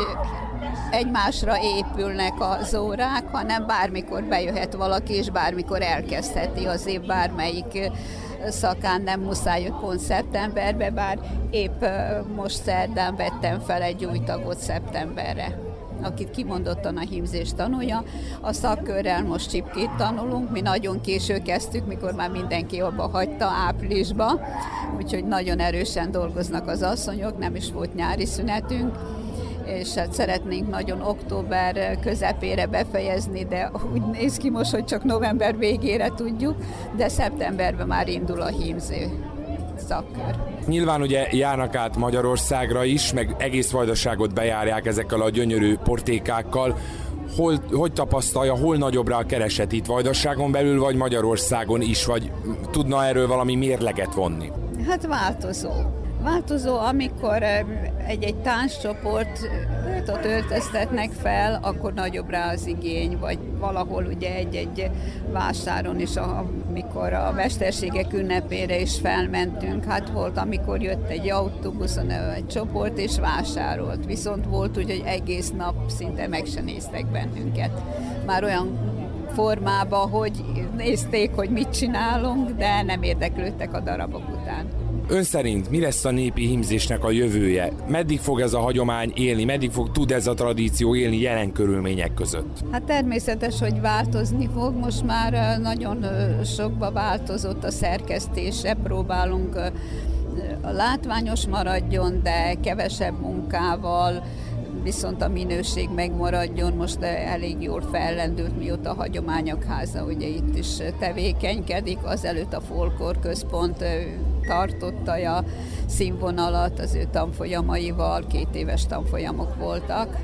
egymásra épülnek az órák, hanem bármikor bejöhet valaki, és bármikor elkezdheti az év bármelyik szakán nem muszáj, pont szeptemberbe, bár épp most szerdán vettem fel egy új tagot szeptemberre akit kimondottan a hímzés tanulja. A szakkörrel most csipkét tanulunk, mi nagyon késő kezdtük, mikor már mindenki abba hagyta áprilisba, úgyhogy nagyon erősen dolgoznak az asszonyok, nem is volt nyári szünetünk, és hát szeretnénk nagyon október közepére befejezni, de úgy néz ki most, hogy csak november végére tudjuk, de szeptemberben már indul a hímző szakkör. Nyilván ugye járnak át Magyarországra is, meg egész vajdaságot bejárják ezekkel a gyönyörű portékákkal. Hol, hogy tapasztalja, hol nagyobb rá a kereset itt Vajdaságon belül, vagy Magyarországon is, vagy tudna erről valami mérleget vonni? Hát változó változó, amikor egy-egy táncscsoportot öltöztetnek fel, akkor nagyobb rá az igény, vagy valahol ugye egy-egy vásáron is, amikor a mesterségek ünnepére is felmentünk, hát volt, amikor jött egy autóbuszon egy csoport és vásárolt, viszont volt úgy, hogy egész nap szinte meg se néztek bennünket. Már olyan formába, hogy nézték, hogy mit csinálunk, de nem érdeklődtek a darabok után. Ön szerint mi lesz a népi himzésnek a jövője? Meddig fog ez a hagyomány élni? Meddig fog tud ez a tradíció élni jelen körülmények között? Hát természetes, hogy változni fog. Most már nagyon sokba változott a szerkesztése. Próbálunk a látványos maradjon, de kevesebb munkával, viszont a minőség megmaradjon. Most elég jól fellendült, mióta a Hagyományok Háza ugye itt is tevékenykedik, azelőtt a Folkor Központ tartotta a színvonalat az ő tanfolyamaival, két éves tanfolyamok voltak,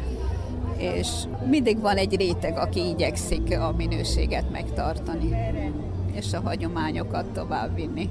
és mindig van egy réteg, aki igyekszik a minőséget megtartani, és a hagyományokat továbbvinni.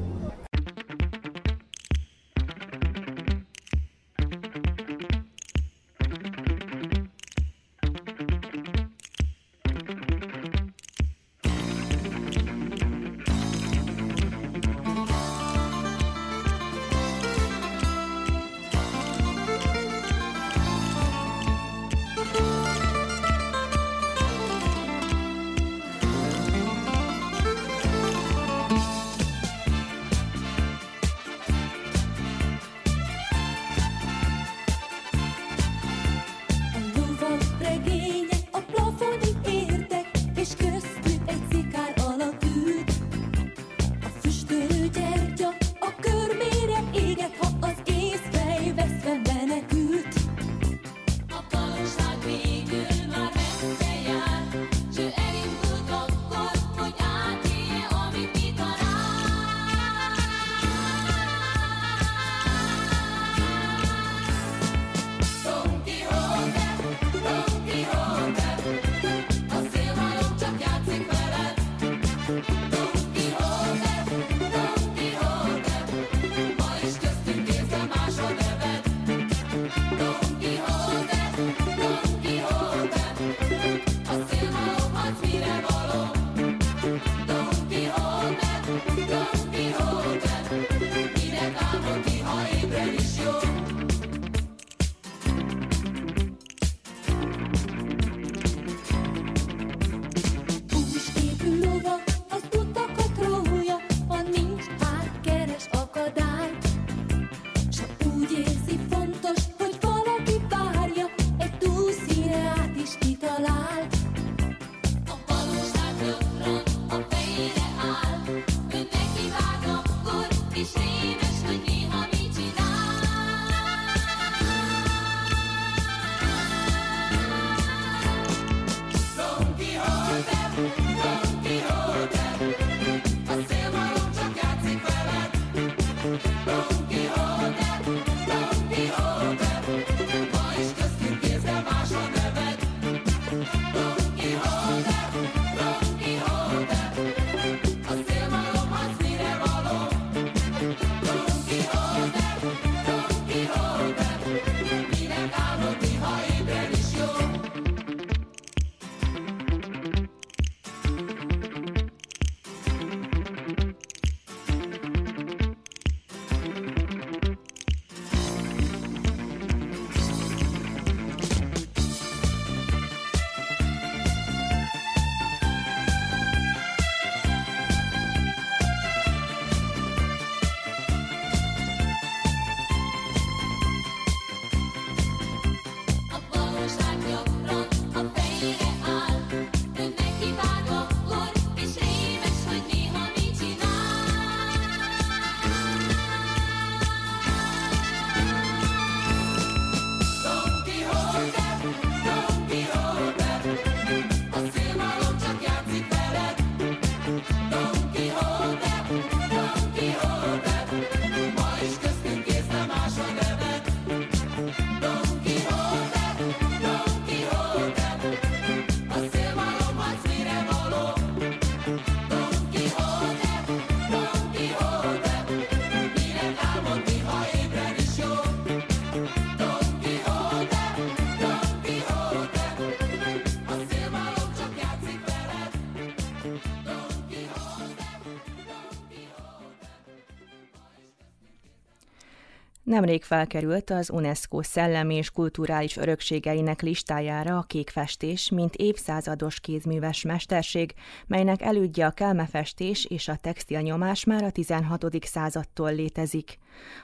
Nemrég felkerült az UNESCO szellemi és kulturális örökségeinek listájára a kékfestés, mint évszázados kézműves mesterség, melynek elődje a kelmefestés és a textilnyomás már a 16. századtól létezik.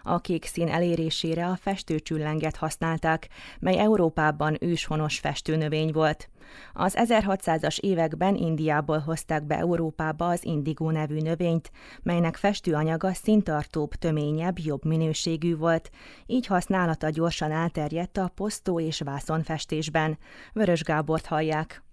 A kék szín elérésére a festőcsüllenget használták, mely Európában őshonos festőnövény volt. Az 1600-as években Indiából hozták be Európába az indigó nevű növényt, melynek festőanyaga szintartóbb, töményebb, jobb minőségű volt, így használata gyorsan elterjedt a posztó és vászonfestésben. Vörös Gábort hallják.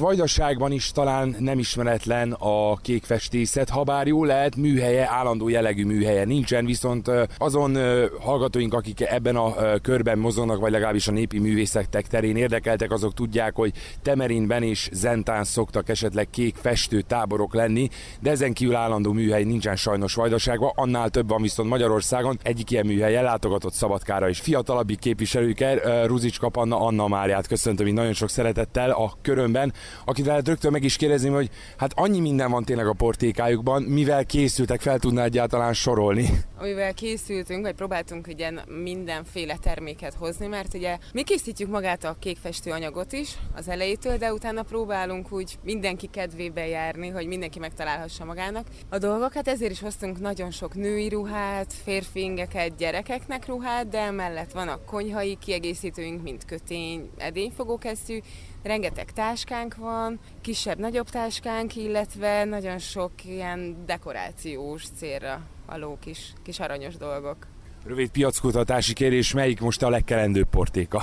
Vajdaságban is talán nem ismeretlen a kékfestészet, ha bár jó lehet, műhelye, állandó jellegű műhelye nincsen, viszont azon hallgatóink, akik ebben a körben mozognak, vagy legalábbis a népi művészetek terén érdekeltek, azok tudják, hogy Temerinben és Zentán szoktak esetleg kék festő táborok lenni, de ezen kívül állandó műhely nincsen sajnos Vajdaságban, annál több van viszont Magyarországon. Egyik ilyen műhely ellátogatott Szabadkára és fiatalabbik képviselőkkel, Ruzicska Panna Anna Máriát köszöntöm így nagyon sok szeretettel a körömben akit lehet rögtön meg is kérdezni, hogy hát annyi minden van tényleg a portékájukban, mivel készültek, fel tudná egyáltalán sorolni? Amivel készültünk, vagy próbáltunk ugye mindenféle terméket hozni, mert ugye mi készítjük magát a kékfestő anyagot is az elejétől, de utána próbálunk úgy mindenki kedvébe járni, hogy mindenki megtalálhassa magának a dolgokat, ezért is hoztunk nagyon sok női ruhát, férfi ingeket, gyerekeknek ruhát, de emellett van a konyhai kiegészítőink, mint kötény, edényfogókesztyű, rengeteg táskánk van, kisebb-nagyobb táskánk, illetve nagyon sok ilyen dekorációs célra való kis, kis aranyos dolgok. Rövid piackutatási kérés, melyik most a legkelendőbb portéka?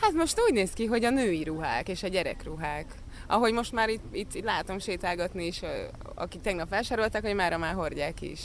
Hát most úgy néz ki, hogy a női ruhák és a gyerekruhák. Ahogy most már itt, itt látom sétálgatni is, akik tegnap vásároltak, hogy mára már hordják is.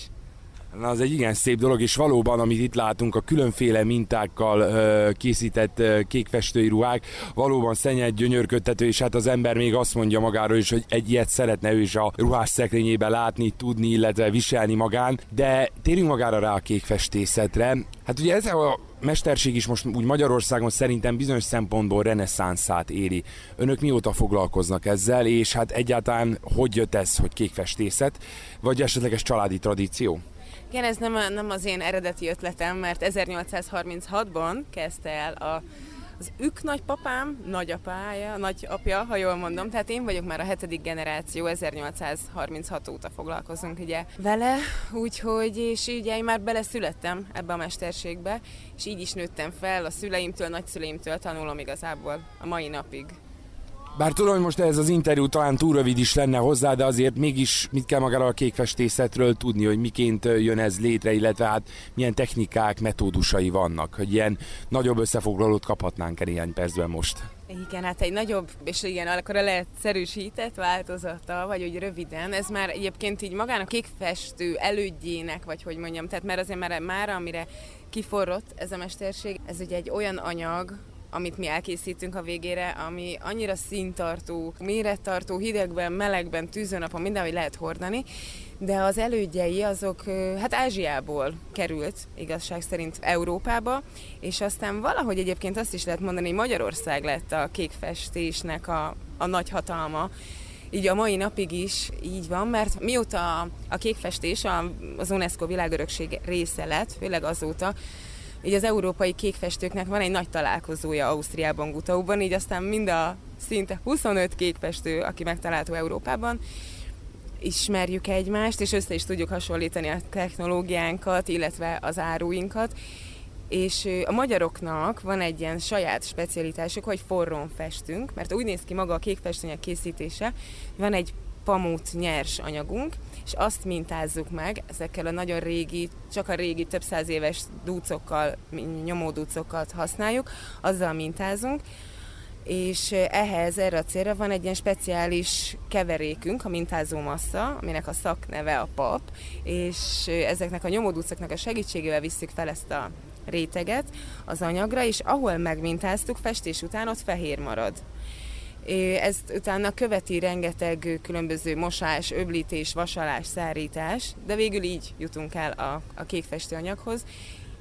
Az egy igen szép dolog, és valóban, amit itt látunk, a különféle mintákkal ö, készített ö, kékfestői ruhák, valóban szennyed, gyönyörködtető, és hát az ember még azt mondja magáról is, hogy egy ilyet szeretne ő is a ruhás szekrényében látni, tudni, illetve viselni magán, de térjünk magára rá a kékfestészetre. Hát ugye ez a mesterség is most úgy Magyarországon szerintem bizonyos szempontból reneszánszát éri. Önök mióta foglalkoznak ezzel, és hát egyáltalán hogy jött ez, hogy kékfestészet, vagy esetleges családi tradíció? Igen, ez nem, nem az én eredeti ötletem, mert 1836-ban kezdte el a az ők nagypapám, nagyapája, nagyapja, ha jól mondom, tehát én vagyok már a hetedik generáció, 1836 óta foglalkozunk ugye vele, úgyhogy, és így én már beleszülettem ebbe a mesterségbe, és így is nőttem fel, a szüleimtől, nagyszüleimtől tanulom igazából a mai napig. Bár tudom, hogy most ez az interjú talán túl rövid is lenne hozzá, de azért mégis mit kell magára a kékfestészetről tudni, hogy miként jön ez létre, illetve hát milyen technikák, metódusai vannak, hogy ilyen nagyobb összefoglalót kaphatnánk el ilyen percben most. Igen, hát egy nagyobb, és igen, akkor a leegyszerűsített változata, vagy úgy röviden, ez már egyébként így magának kékfestő elődjének, vagy hogy mondjam, tehát mert azért már, már amire kiforrott ez a mesterség, ez ugye egy olyan anyag, amit mi elkészítünk a végére, ami annyira színtartó, mérettartó, hidegben, melegben, tűzőnapon, mindenhogy lehet hordani, de az elődjei azok hát Ázsiából került igazság szerint Európába, és aztán valahogy egyébként azt is lehet mondani, hogy Magyarország lett a kékfestésnek a, a nagy hatalma, így a mai napig is így van, mert mióta a kékfestés az UNESCO világörökség része lett, főleg azóta, így az európai kékfestőknek van egy nagy találkozója Ausztriában, Gutauban, így aztán mind a szinte 25 kékfestő, aki megtalálható Európában, ismerjük egymást, és össze is tudjuk hasonlítani a technológiánkat, illetve az áruinkat. És a magyaroknak van egy ilyen saját specialitásuk, hogy forrón festünk, mert úgy néz ki maga a kékfestőnyek készítése, van egy pamut nyers anyagunk, és azt mintázzuk meg ezekkel a nagyon régi, csak a régi több száz éves dúcokkal, nyomódúcokat használjuk, azzal mintázunk, és ehhez, erre a célra van egy ilyen speciális keverékünk, a mintázó massza, aminek a szakneve a pap, és ezeknek a nyomódúcoknak a segítségével visszük fel ezt a réteget az anyagra, és ahol megmintáztuk, festés után ott fehér marad. Ezt utána követi rengeteg különböző mosás, öblítés, vasalás, szárítás, de végül így jutunk el a, a kékfestő anyaghoz.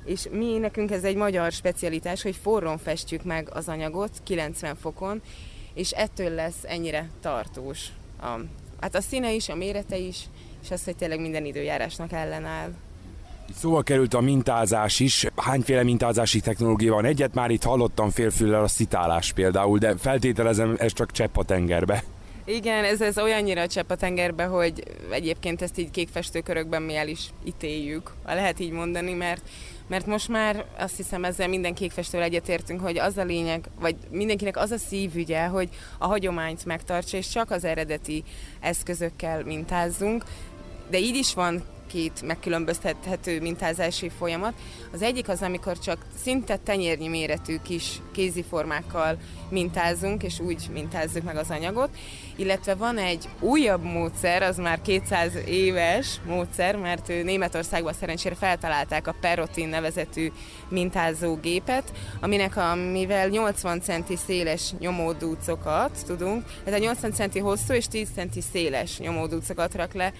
És mi nekünk ez egy magyar specialitás, hogy forrón festjük meg az anyagot 90 fokon, és ettől lesz ennyire tartós. A, hát a színe is, a mérete is, és az, hogy tényleg minden időjárásnak ellenáll. Szóval került a mintázás is. Hányféle mintázási technológia van? Egyet már itt hallottam félfüllel a szitálás például, de feltételezem ez csak csepp a tengerbe. Igen, ez, ez olyannyira csepp a tengerbe, hogy egyébként ezt így kékfestőkörökben mi el is ítéljük, ha lehet így mondani, mert mert most már azt hiszem ezzel minden kékfestővel egyetértünk, hogy az a lényeg, vagy mindenkinek az a szívügye, hogy a hagyományt megtartsa, és csak az eredeti eszközökkel mintázzunk. De így is van két megkülönböztethető mintázási folyamat. Az egyik az, amikor csak szinte tenyérnyi méretű kis kéziformákkal mintázunk, és úgy mintázzuk meg az anyagot, illetve van egy újabb módszer, az már 200 éves módszer, mert Németországban szerencsére feltalálták a Perotin nevezetű mintázógépet, aminek amivel 80 centi széles nyomódúcokat tudunk, ez a 80 centi hosszú és 10 centi széles nyomódúcokat rak le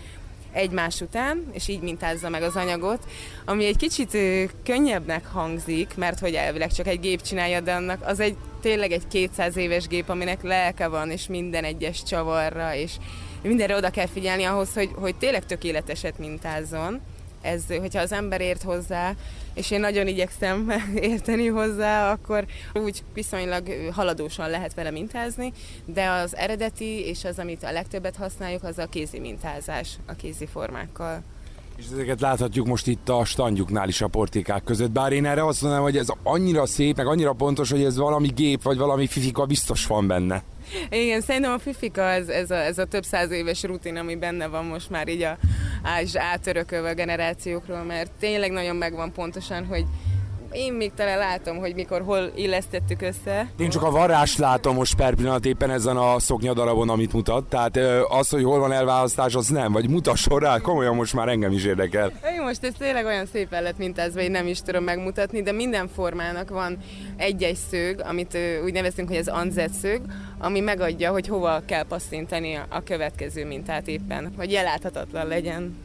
egymás után, és így mintázza meg az anyagot, ami egy kicsit könnyebbnek hangzik, mert hogy elvileg csak egy gép csinálja, de annak az egy tényleg egy 200 éves gép, aminek lelke van, és minden egyes csavarra, és mindenre oda kell figyelni ahhoz, hogy, hogy tényleg tökéleteset mintázzon. Ez, hogyha az ember ért hozzá, és én nagyon igyekszem érteni hozzá, akkor úgy viszonylag haladósan lehet vele mintázni, de az eredeti és az, amit a legtöbbet használjuk, az a kézi mintázás a kézi formákkal. És ezeket láthatjuk most itt a standjuknál is a portékák között, bár én erre azt mondanám, hogy ez annyira szép, meg annyira pontos, hogy ez valami gép, vagy valami fifika biztos van benne. Igen, szerintem a fifika ez, ez, a, ez a több száz éves rutin, ami benne van most már így a, átörökölve a generációkról, mert tényleg nagyon megvan pontosan, hogy én még talán látom, hogy mikor hol illesztettük össze. Én csak a varrást látom most per pillanat éppen ezen a szoknyadarabon, amit mutat. Tehát az, hogy hol van elválasztás, az nem. Vagy mutasson rá, komolyan most már engem is érdekel. Én most ez tényleg olyan szépen lett mintázva, hogy nem is tudom megmutatni, de minden formának van egy-egy szög, amit úgy nevezünk, hogy az anzet szög, ami megadja, hogy hova kell passzintani a következő mintát éppen, hogy jeláthatatlan legyen.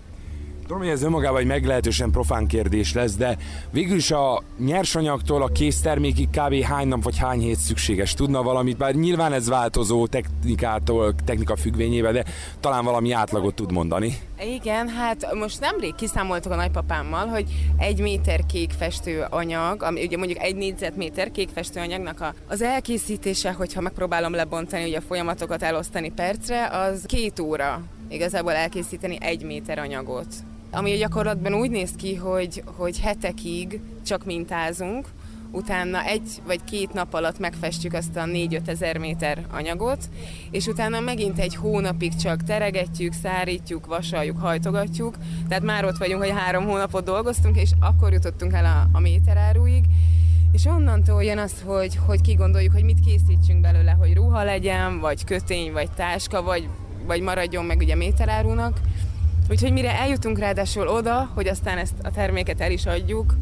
Tudom, hogy ez önmagában egy meglehetősen profán kérdés lesz, de végül is a nyersanyagtól a késztermékig kb. hány nap vagy hány hét szükséges? Tudna valamit? Bár nyilván ez változó technikától, technika függvényében, de talán valami átlagot tud mondani. Igen, hát most nemrég kiszámoltuk a nagypapámmal, hogy egy méter kék anyag, ami ugye mondjuk egy négyzetméter kék anyagnak a, az elkészítése, hogyha megpróbálom lebontani, ugye a folyamatokat elosztani percre, az két óra igazából elkészíteni egy méter anyagot ami gyakorlatban úgy néz ki, hogy, hogy hetekig csak mintázunk, utána egy vagy két nap alatt megfestjük azt a 4-5 ezer méter anyagot, és utána megint egy hónapig csak teregetjük, szárítjuk, vasaljuk, hajtogatjuk, tehát már ott vagyunk, hogy három hónapot dolgoztunk, és akkor jutottunk el a, a méteráruig, és onnantól jön az, hogy, hogy kigondoljuk, hogy mit készítsünk belőle, hogy ruha legyen, vagy kötény, vagy táska, vagy, vagy maradjon meg ugye méterárunak, Úgyhogy mire eljutunk ráadásul oda, hogy aztán ezt a terméket el is adjuk,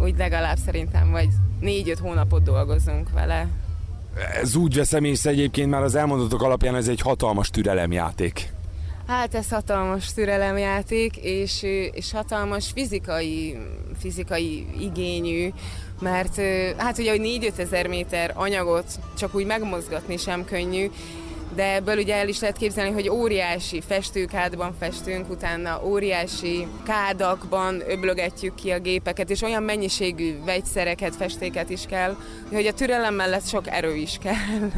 úgy legalább szerintem vagy négy-öt hónapot dolgozunk vele. Ez úgy veszem észre egyébként már az elmondatok alapján ez egy hatalmas türelemjáték. Hát ez hatalmas türelemjáték, és, és hatalmas fizikai, fizikai igényű, mert hát ugye, hogy 4-5 ezer méter anyagot csak úgy megmozgatni sem könnyű, de ebből ugye el is lehet képzelni, hogy óriási festőkádban festünk, utána óriási kádakban öblögetjük ki a gépeket, és olyan mennyiségű vegyszereket, festéket is kell, hogy a türelem mellett sok erő is kell.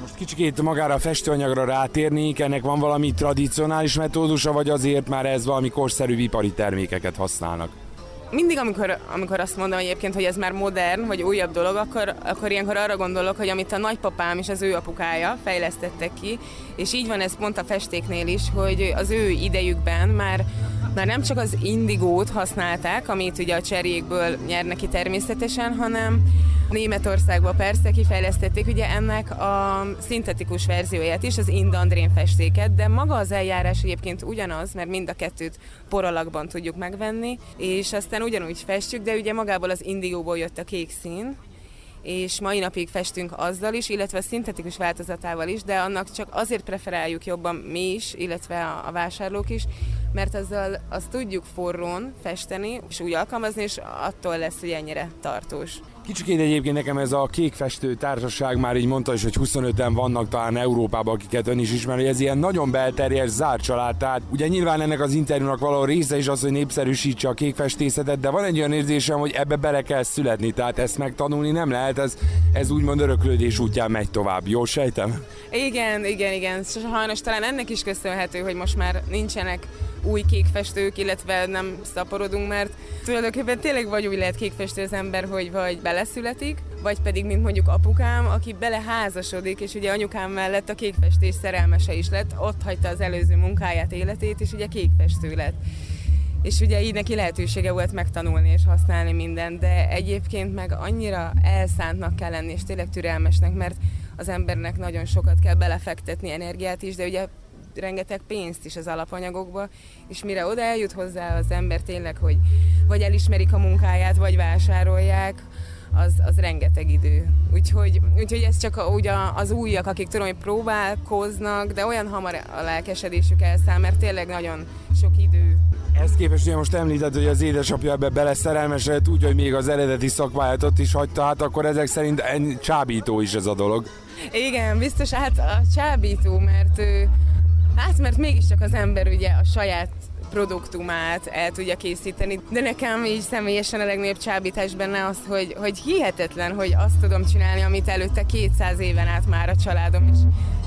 Most kicsikét magára a festőanyagra rátérnék, ennek van valami tradicionális metódusa, vagy azért már ez valami korszerű ipari termékeket használnak? Mindig, amikor, amikor azt mondom egyébként, hogy ez már modern, vagy újabb dolog, akkor, akkor ilyenkor arra gondolok, hogy amit a nagypapám és az ő apukája fejlesztettek ki, és így van ez pont a festéknél is, hogy az ő idejükben már már nem csak az indigót használták, amit ugye a cserékből nyernek ki természetesen, hanem Németországban persze kifejlesztették ugye ennek a szintetikus verzióját is, az indandrén festéket, de maga az eljárás egyébként ugyanaz, mert mind a kettőt poralakban tudjuk megvenni, és aztán ugyanúgy festjük, de ugye magából az indigóból jött a kék szín, és mai napig festünk azzal is, illetve szintetikus változatával is, de annak csak azért preferáljuk jobban mi is, illetve a, a vásárlók is, mert azzal azt tudjuk forrón festeni, és úgy alkalmazni, és attól lesz, hogy ennyire tartós. Kicsikét egyébként nekem ez a kékfestő társaság már így mondta is, hogy 25-en vannak talán Európában, akiket ön is ismer, hogy ez ilyen nagyon belterjes, zárt család. Tehát ugye nyilván ennek az interjúnak való része is az, hogy népszerűsítse a kékfestészetet, de van egy olyan érzésem, hogy ebbe bele kell születni, tehát ezt megtanulni nem lehet, ez, ez úgymond öröklődés útján megy tovább. Jó sejtem? Igen, igen, igen. Sajnos talán ennek is köszönhető, hogy most már nincsenek új kékfestők, illetve nem szaporodunk, mert tulajdonképpen tényleg vagy úgy lehet kékfestő az ember, hogy vagy beleszületik, vagy pedig, mint mondjuk apukám, aki beleházasodik, és ugye anyukám mellett a kékfestés szerelmese is lett, ott hagyta az előző munkáját, életét, és ugye kékfestő lett. És ugye így neki lehetősége volt megtanulni és használni mindent, de egyébként meg annyira elszántnak kell lenni, és tényleg türelmesnek, mert az embernek nagyon sokat kell belefektetni energiát is, de ugye rengeteg pénzt is az alapanyagokba, és mire oda eljut hozzá az ember tényleg, hogy vagy elismerik a munkáját, vagy vásárolják, az, az rengeteg idő. Úgyhogy, úgyhogy ez csak a, ugye az újak, akik tudom, hogy próbálkoznak, de olyan hamar a lelkesedésük elszáll, mert tényleg nagyon sok idő. Ezt képest ugye most említett, hogy az édesapja ebbe beleszerelmesedett úgy, hogy még az eredeti szakmáját ott is hagyta, hát akkor ezek szerint csábító is ez a dolog. Igen, biztos, hát a csábító, mert ő, Hát, mert mégiscsak az ember ugye a saját produktumát el tudja készíteni. De nekem így személyesen a legnagyobb csábítás benne az, hogy, hogy hihetetlen, hogy azt tudom csinálni, amit előtte 200 éven át már a családom is.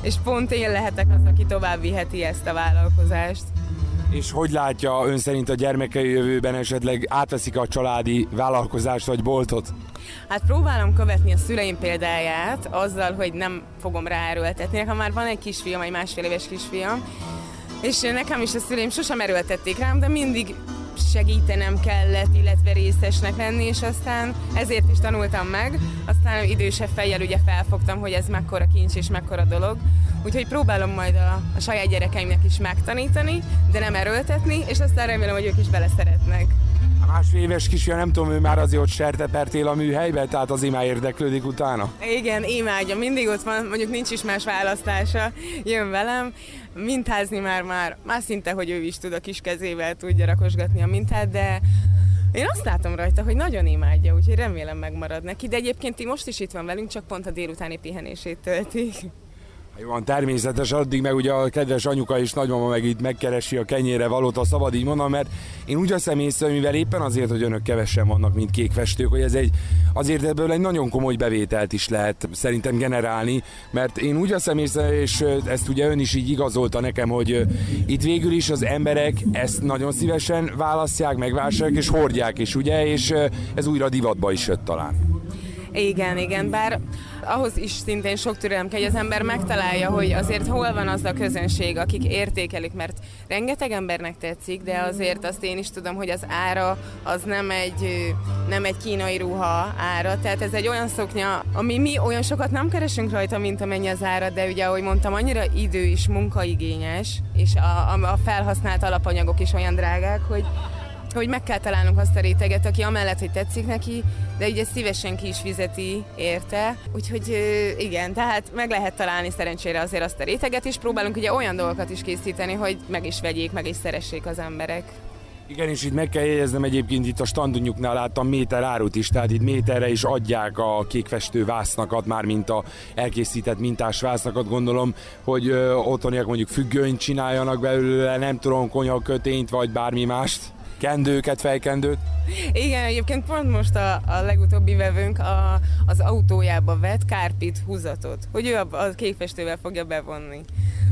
És pont én lehetek az, aki tovább viheti ezt a vállalkozást. És hogy látja ön szerint a gyermekei jövőben esetleg átveszik a családi vállalkozást vagy boltot? Hát próbálom követni a szüleim példáját azzal, hogy nem fogom ráerőltetni. Nekem már van egy kisfiam, egy másfél éves kisfiam, és nekem is a szüleim sosem erőltették rám, de mindig segítenem kellett, illetve részesnek lenni, és aztán ezért is tanultam meg. Aztán idősebb fejjel ugye felfogtam, hogy ez mekkora kincs és mekkora dolog. Úgyhogy próbálom majd a, a saját gyerekeimnek is megtanítani, de nem erőltetni, és aztán remélem, hogy ők is beleszeretnek. A másfél éves kisfiam, nem tudom, ő már azért ott sertepertél a műhelybe, tehát az már érdeklődik utána? Igen, imádja, mindig ott van, mondjuk nincs is más választása, jön velem, mintázni már, már, már szinte, hogy ő is tud a kis kezével tudja rakosgatni a mintát, de én azt látom rajta, hogy nagyon imádja, úgyhogy remélem megmarad neki, de egyébként most is itt van velünk, csak pont a délutáni pihenését töltik. Jó van, természetes, addig meg ugye a kedves anyuka és nagymama meg itt megkeresi a kenyére valót, a szabad így mondom, mert én úgy veszem észre, mivel éppen azért, hogy önök kevesen vannak, mint kékfestők, hogy ez egy, azért ebből egy nagyon komoly bevételt is lehet szerintem generálni, mert én úgy veszem észre, és ezt ugye ön is így igazolta nekem, hogy itt végül is az emberek ezt nagyon szívesen választják, megvásárolják és hordják is, ugye, és ez újra divatba is jött talán. Igen, igen, bár ahhoz is szintén sok türelem kell, hogy az ember megtalálja, hogy azért hol van az a közönség, akik értékelik, mert rengeteg embernek tetszik, de azért azt én is tudom, hogy az ára az nem egy, nem egy kínai ruha ára, tehát ez egy olyan szoknya, ami mi olyan sokat nem keresünk rajta, mint amennyi az ára, de ugye, ahogy mondtam, annyira idő is munkaigényes, és a, a felhasznált alapanyagok is olyan drágák, hogy hogy meg kell találnunk azt a réteget, aki amellett, hogy tetszik neki, de ugye szívesen ki is fizeti érte. Úgyhogy igen, tehát meg lehet találni szerencsére azért azt a réteget, és próbálunk ugye olyan dolgokat is készíteni, hogy meg is vegyék, meg is szeressék az emberek. Igen, és itt meg kell jegyeznem egyébként itt a standunknál láttam méter árut is, tehát itt méterre is adják a kékfestő vásznakat, már mint a elkészített mintás vásznakat, gondolom, hogy ö, otthoniak mondjuk függönyt csináljanak belőle, nem tudom, konyhakötényt vagy bármi mást kendőket, fejkendőt? Igen, egyébként pont most a, a legutóbbi vevőnk a, az autójába vett kárpit húzatot, hogy ő a, a kékfestővel fogja bevonni.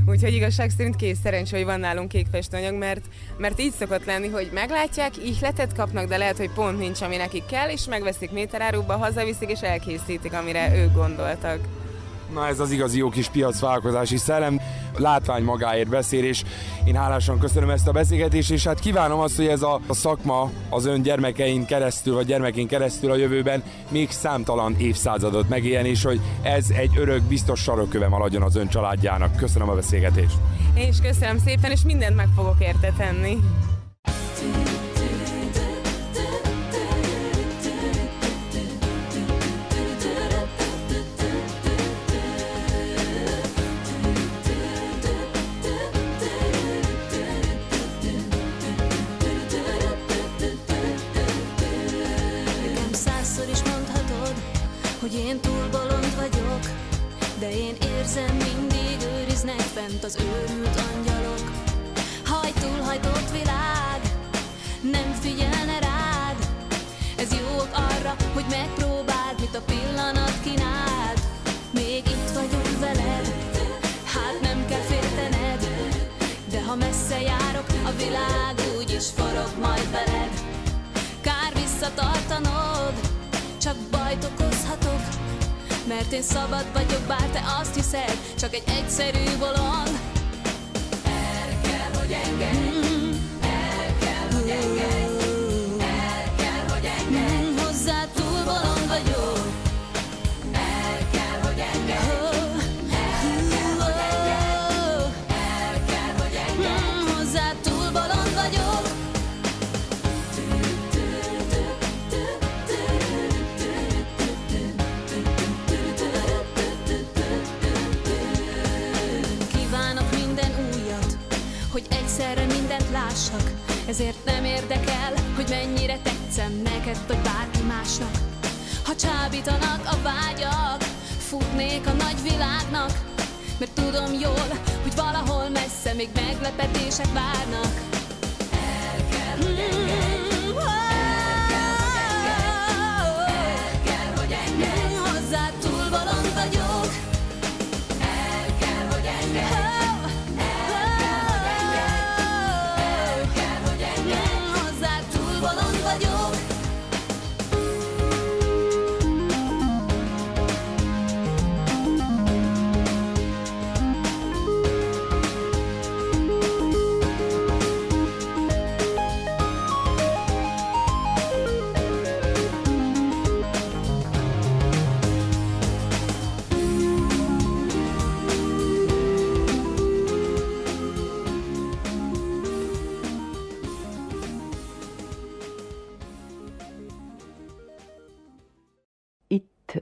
Úgyhogy igazság szerint kész szerencsé, hogy van nálunk kékfestőanyag, mert, mert így szokott lenni, hogy meglátják, ihletet kapnak, de lehet, hogy pont nincs, ami nekik kell, és megveszik méteráruba, hazaviszik és elkészítik, amire ők gondoltak. Na ez az igazi jó kis piacvállalkozási szellem, látvány magáért beszél, és én hálásan köszönöm ezt a beszélgetést, és hát kívánom azt, hogy ez a, szakma az ön gyermekein keresztül, vagy gyermekén keresztül a jövőben még számtalan évszázadot megéljen, és hogy ez egy örök, biztos sarokköve maradjon az ön családjának. Köszönöm a beszélgetést. Én is köszönöm szépen, és mindent meg fogok érte tenni.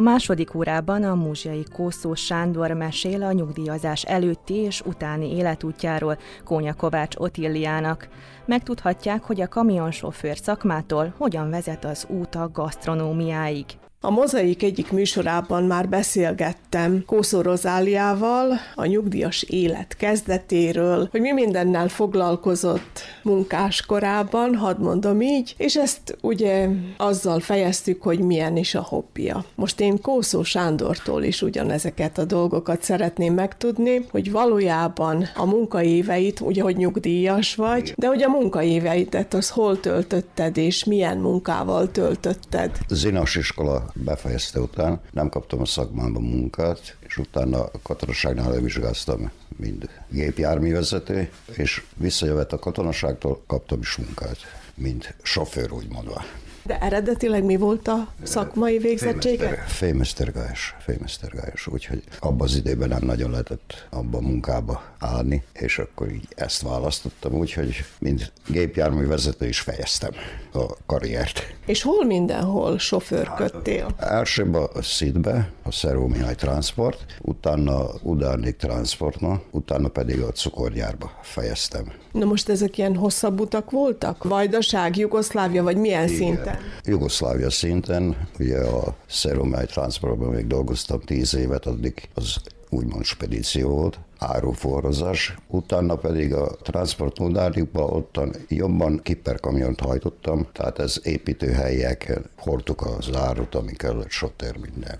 A második órában a múzsiai Kószó Sándor mesél a nyugdíjazás előtti és utáni életútjáról Kónya Kovács Otilliának. Megtudhatják, hogy a kamionsofőr szakmától hogyan vezet az út a gasztronómiáig. A Mozaik egyik műsorában már beszélgettem Kószó Rozáliával a nyugdíjas élet kezdetéről, hogy mi mindennel foglalkozott munkás korában, hadd mondom így, és ezt ugye azzal fejeztük, hogy milyen is a hobbija. Most én Kószó Sándortól is ugyanezeket a dolgokat szeretném megtudni, hogy valójában a munkaéveit, ugye, hogy nyugdíjas vagy, de hogy a munkaéveidet az hol töltötted, és milyen munkával töltötted? Zinas iskola befejezte után nem kaptam a szakmában munkát, és utána a katonaságnál elvizsgáztam, mint gépjárművezető, és visszajövet a katonaságtól kaptam is munkát, mint sofőr úgymondva. De eredetileg mi volt a szakmai végzettsége? Fémesztergályos, fémesztergályos, úgyhogy abban az időben nem nagyon lehetett abba a munkába állni, és akkor így ezt választottam, úgyhogy mint gépjárművezető is fejeztem a karriert. És hol mindenhol sofőrködtél? Elsőbb a Szidbe, a Szeró Mihály Transport, utána Udárnik Transportna, utána pedig a cukorgyárba fejeztem. Na most ezek ilyen hosszabb utak voltak? Vajdaság, Jugoszlávia, vagy milyen Igen. szinten? Jugoszlávia szinten, ugye a Szeró Mihály Transportban még dolgoztam tíz évet, addig az úgymond spedíció volt, áruforrozás, utána pedig a transport modárikban ottan jobban kiperkamiont hajtottam, tehát ez építőhelyek, hordtuk az árut, ami kellett, sotér, minden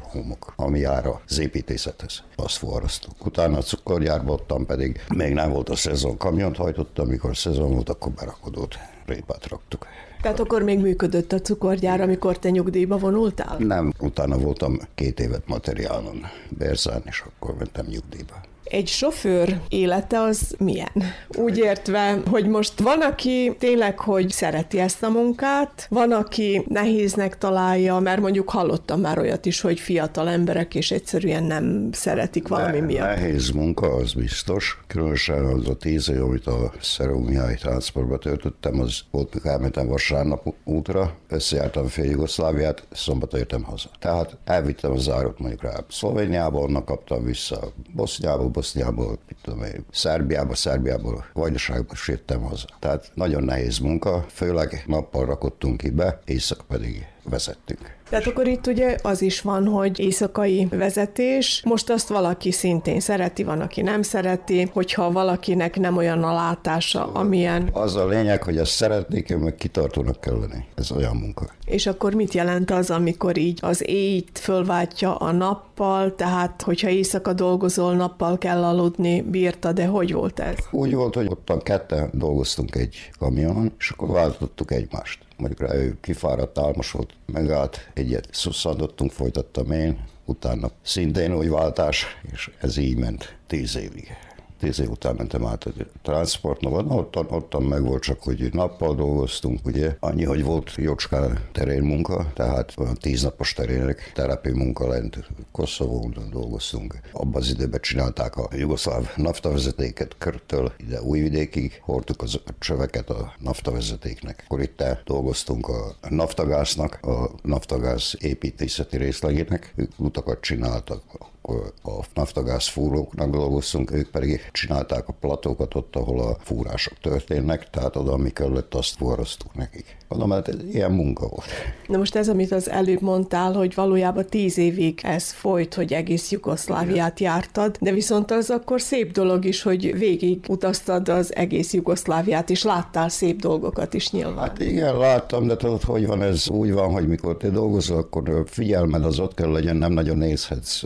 homok, ami jár az építészethez. Azt forrasztok. Utána a cukorgyárban ottan pedig még nem volt a szezon, kamiont hajtottam, amikor szezon volt, akkor berakodott répát raktuk. Tehát akkor még működött a cukorgyár, amikor te nyugdíjba vonultál? Nem, utána voltam két évet materiálon, Berzán, és akkor mentem nyugdíjba. Egy sofőr élete az milyen? Úgy értve, hogy most van, aki tényleg, hogy szereti ezt a munkát, van, aki nehéznek találja, mert mondjuk hallottam már olyat is, hogy fiatal emberek és egyszerűen nem szeretik valami ne, miatt. Nehéz munka, az biztos. Különösen az a tíz év, amit a Szeró Mihály transportba töltöttem, az volt, elmentem vasárnap útra, összejártam fél Jugoszláviát, szombaton értem haza. Tehát elvittem a zárót mondjuk rá Szlovéniába, onnan kaptam vissza Boszniába, Boszniából, mit tudom én, Szerbiába, Szerbiából, Vajdaságba is jöttem haza. Tehát nagyon nehéz munka, főleg nappal rakottunk ki be, éjszaka pedig vezettünk. Tehát akkor itt ugye az is van, hogy éjszakai vezetés, most azt valaki szintén szereti, van, aki nem szereti, hogyha valakinek nem olyan a látása, amilyen... Az a lényeg, hogy ezt szeretnék, én meg kitartónak kell lenni. Ez olyan munka. És akkor mit jelent az, amikor így az éjt fölváltja a nappal, tehát hogyha éjszaka dolgozol, nappal kell aludni, bírta, de hogy volt ez? Úgy volt, hogy ottan ketten dolgoztunk egy kamionon, és akkor váltottuk egymást mondjuk rá ő kifáradt, álmos volt, megállt, egyet szusszandottunk, folytattam én, utána szintén úgy váltás, és ez így ment tíz évig tíz év után mentem át a transportnova, ottan, ottan meg volt csak, hogy nappal dolgoztunk, ugye, annyi, hogy volt jócskán terén munka, tehát olyan tíznapos terének terepi munka lent Koszovón dolgoztunk. Abban az időben csinálták a jugoszláv naftavezetéket körtől ide Újvidékig, hordtuk az csöveket a naftavezetéknek. Akkor itt dolgoztunk a naftagásznak, a naftagáz építészeti részlegének, ők utakat csináltak, akkor a naftagáz fúróknak dolgoztunk, ők pedig csinálták a platókat ott, ahol a fúrások történnek, tehát oda, ami kellett, azt forrasztuk nekik. Mondom, hát ez ilyen munka volt. Na most ez, amit az előbb mondtál, hogy valójában tíz évig ez folyt, hogy egész Jugoszláviát jártad, de viszont az akkor szép dolog is, hogy végig utaztad az egész Jugoszláviát, és láttál szép dolgokat is nyilván. Hát igen, láttam, de tudod, hogy van ez? Úgy van, hogy mikor te dolgozol, akkor figyelmed az ott kell legyen, nem nagyon nézhetsz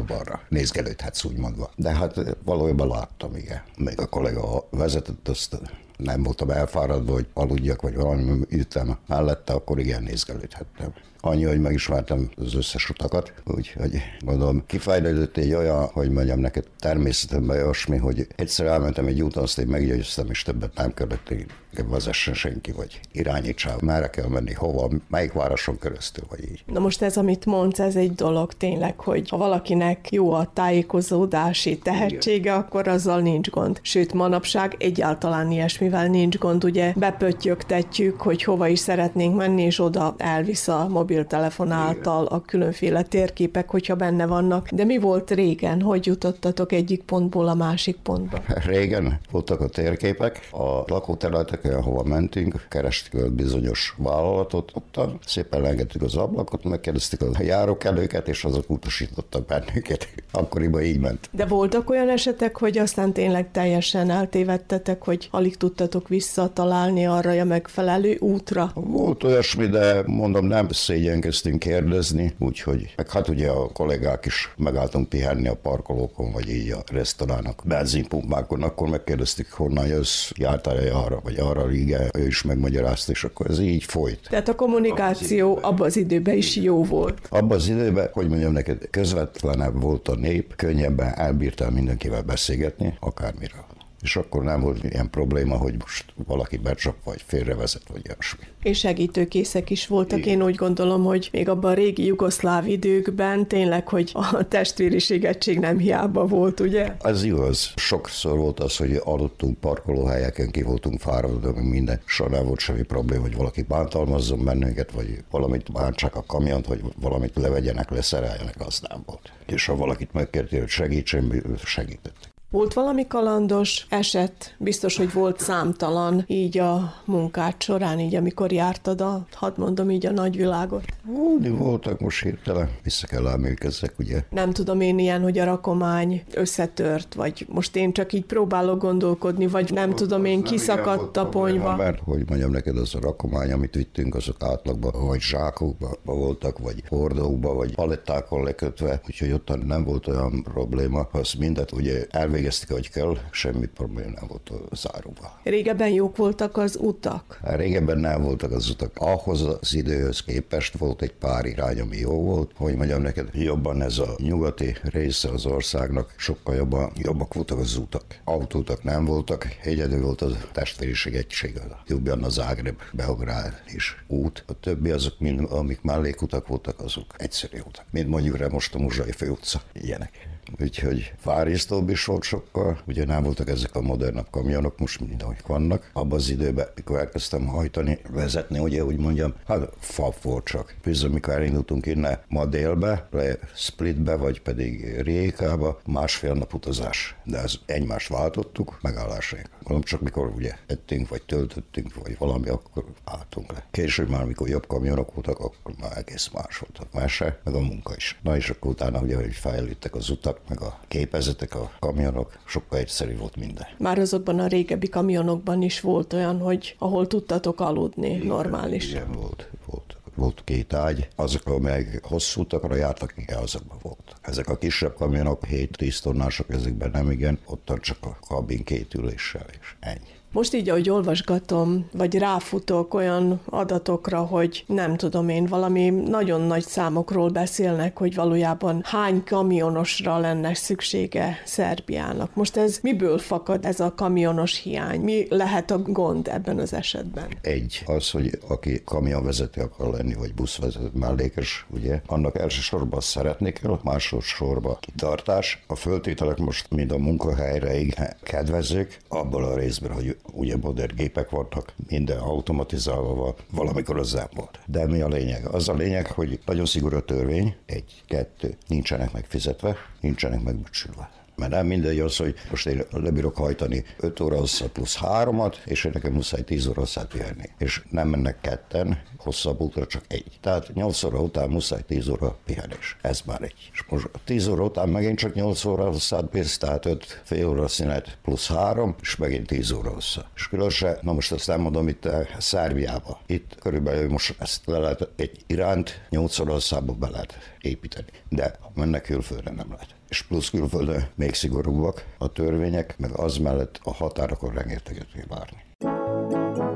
jobbra-balra. Nézgelődhetsz úgy mondva. De hát valójában láttam, igen. Még a kollega vezetett, azt nem voltam elfáradva, hogy aludjak, vagy valami ütem mellette, akkor igen, nézgelődhettem. Annyi, hogy megismertem az összes utakat, úgyhogy mondom, kifejlődött egy olyan, hogy mondjam neked természetemben olyasmi, hogy egyszer elmentem egy úton, azt én meggyőztem, és többet nem kellett, hogy vezessen senki, vagy irányítsál, merre kell menni, hova, melyik városon keresztül, vagy így. Na most ez, amit mondsz, ez egy dolog tényleg, hogy ha valakinek jó a tájékozódási tehetsége, akkor azzal nincs gond. Sőt, manapság egyáltalán ilyesmivel nincs gond, ugye bepöttyögtetjük, hogy hova is szeretnénk menni, és oda elvisz a mobiltelefon által a különféle térképek, hogyha benne vannak. De mi volt régen? Hogy jutottatok egyik pontból a másik pontba? Régen voltak a térképek, a lakóterületek, ahova mentünk, kerestük a bizonyos vállalatot, ott szépen lengettük az ablakot, megkérdeztük a járókelőket, és azok utasítottak bennünket. Akkoriban így ment. De voltak olyan esetek, hogy aztán tényleg teljesen eltévedtetek, hogy alig tudtatok visszatalálni arra a megfelelő útra? Volt olyasmi, de mondom, nem szép szégyenkeztünk kérdezni, úgyhogy meg hát ugye a kollégák is megálltunk pihenni a parkolókon, vagy így a restauránok, benzinpumpákon, akkor megkérdeztük, honnan jössz, jártál-e arra, vagy arra, igen, ő is megmagyarázta, és akkor ez így folyt. Tehát a kommunikáció abban az időben is jó volt. Abban az időben, hogy mondjam neked, közvetlenebb volt a nép, könnyebben elbírtál mindenkivel beszélgetni, akármiről és akkor nem volt ilyen probléma, hogy most valaki becsap, vagy félrevezet, vagy ilyesmi. És segítőkészek is voltak. Igen. Én úgy gondolom, hogy még abban a régi jugoszláv időkben tényleg, hogy a testvériségettség nem hiába volt, ugye? Ez igaz. Sokszor volt az, hogy aludtunk parkolóhelyeken, ki voltunk fáradva, minden. Soha nem volt semmi probléma, hogy valaki bántalmazzon bennünket, vagy valamit bántsák a kamiont, hogy valamit levegyenek, leszereljenek, az nem volt. És ha valakit megkérti, hogy segítsen, segített. Volt valami kalandos eset? Biztos, hogy volt számtalan így a munkát során, így amikor jártad a, hadd mondom így a nagyvilágot. Úgy voltak most hirtelen, vissza kell emlékezzek, ugye. Nem tudom én ilyen, hogy a rakomány összetört, vagy most én csak így próbálok gondolkodni, vagy nem tudom én, kiszakadt a ponyva. Mert, hogy mondjam neked, az a rakomány, amit vittünk, azok átlagban, vagy zsákokban voltak, vagy hordókban, vagy palettákon lekötve, úgyhogy ott nem volt olyan probléma, azt mindet ugye elvé elvégezték, hogy kell, semmi probléma nem volt a záróba. Régebben jók voltak az utak? Hát régebben nem voltak az utak. Ahhoz az időhöz képest volt egy pár irány, ami jó volt. Hogy mondjam neked, jobban ez a nyugati része az országnak, sokkal jobban, jobbak voltak az utak. Autótak nem voltak, egyedül volt a testvériség egység, a Zágreb, Beográd is út. A többi azok, mind, amik mellékutak voltak, azok egyszerű utak. Mint mondjuk rá most a Muzsai főutca, ilyenek úgyhogy fárisztóbb is volt sokkal, ugye nem voltak ezek a modernabb kamionok, most ahogy vannak. Abban az időben, mikor elkezdtem hajtani, vezetni, ugye úgy mondjam, hát fa volt csak. Bizony, mikor elindultunk innen ma délbe, le Splitbe, vagy pedig Rékába, másfél nap utazás. De ez egymást váltottuk, megállásig. Gondolom csak mikor ugye ettünk, vagy töltöttünk, vagy valami, akkor álltunk le. Később már, mikor jobb kamionok voltak, akkor már egész más voltak. Mese, meg a munka is. Na és akkor utána ugye, hogy fejlődtek az utak, meg a képezetek, a kamionok, sokkal egyszerű volt minden. Már azokban a régebbi kamionokban is volt olyan, hogy ahol tudtatok aludni, igen, normális. Igen, volt, volt volt két ágy, azok, amelyek hosszú utakra jártak, igen, azokban volt. Ezek a kisebb kamionok, 7-10 tonnások, ezekben nem igen, ott csak a kabin két üléssel, és ennyi. Most így, ahogy olvasgatom, vagy ráfutok olyan adatokra, hogy nem tudom én, valami nagyon nagy számokról beszélnek, hogy valójában hány kamionosra lenne szüksége Szerbiának. Most ez miből fakad ez a kamionos hiány? Mi lehet a gond ebben az esetben? Egy, az, hogy aki kamionvezető akar lenni, vagy buszvezető mellékes, ugye, annak elsősorban szeretni kell, másodszorban kitartás. A föltételek most mind a munkahelyre kedvezők, abból a részben, hogy ugye modern gépek voltak, minden automatizálva valamikor az nem volt. De mi a lényeg? Az a lényeg, hogy nagyon szigorú a törvény, egy, kettő, nincsenek megfizetve, nincsenek megbecsülve. Mert nem mindegy az, hogy most én lebírok hajtani 5 óra hosszat plusz 3-at, és nekem muszáj 10 óra hosszát pihenni. És nem mennek ketten, hosszabb útra csak egy. Tehát 8 óra után muszáj 10 óra pihenés. Ez már egy. És most 10 óra után megint csak 8 óra hosszát bírsz, tehát 5 fél óra szünet plusz 3, és megint 10 óra hossza. És különösen, na most ezt nem mondom itt eh, Szerbiába. Itt körülbelül most ezt le lehet egy iránt 8 óra hosszába be lehet építeni. De mennek külföldre nem lehet és plusz külföldön még szigorúbbak a törvények, meg az mellett a határokon rengeteget kell várni.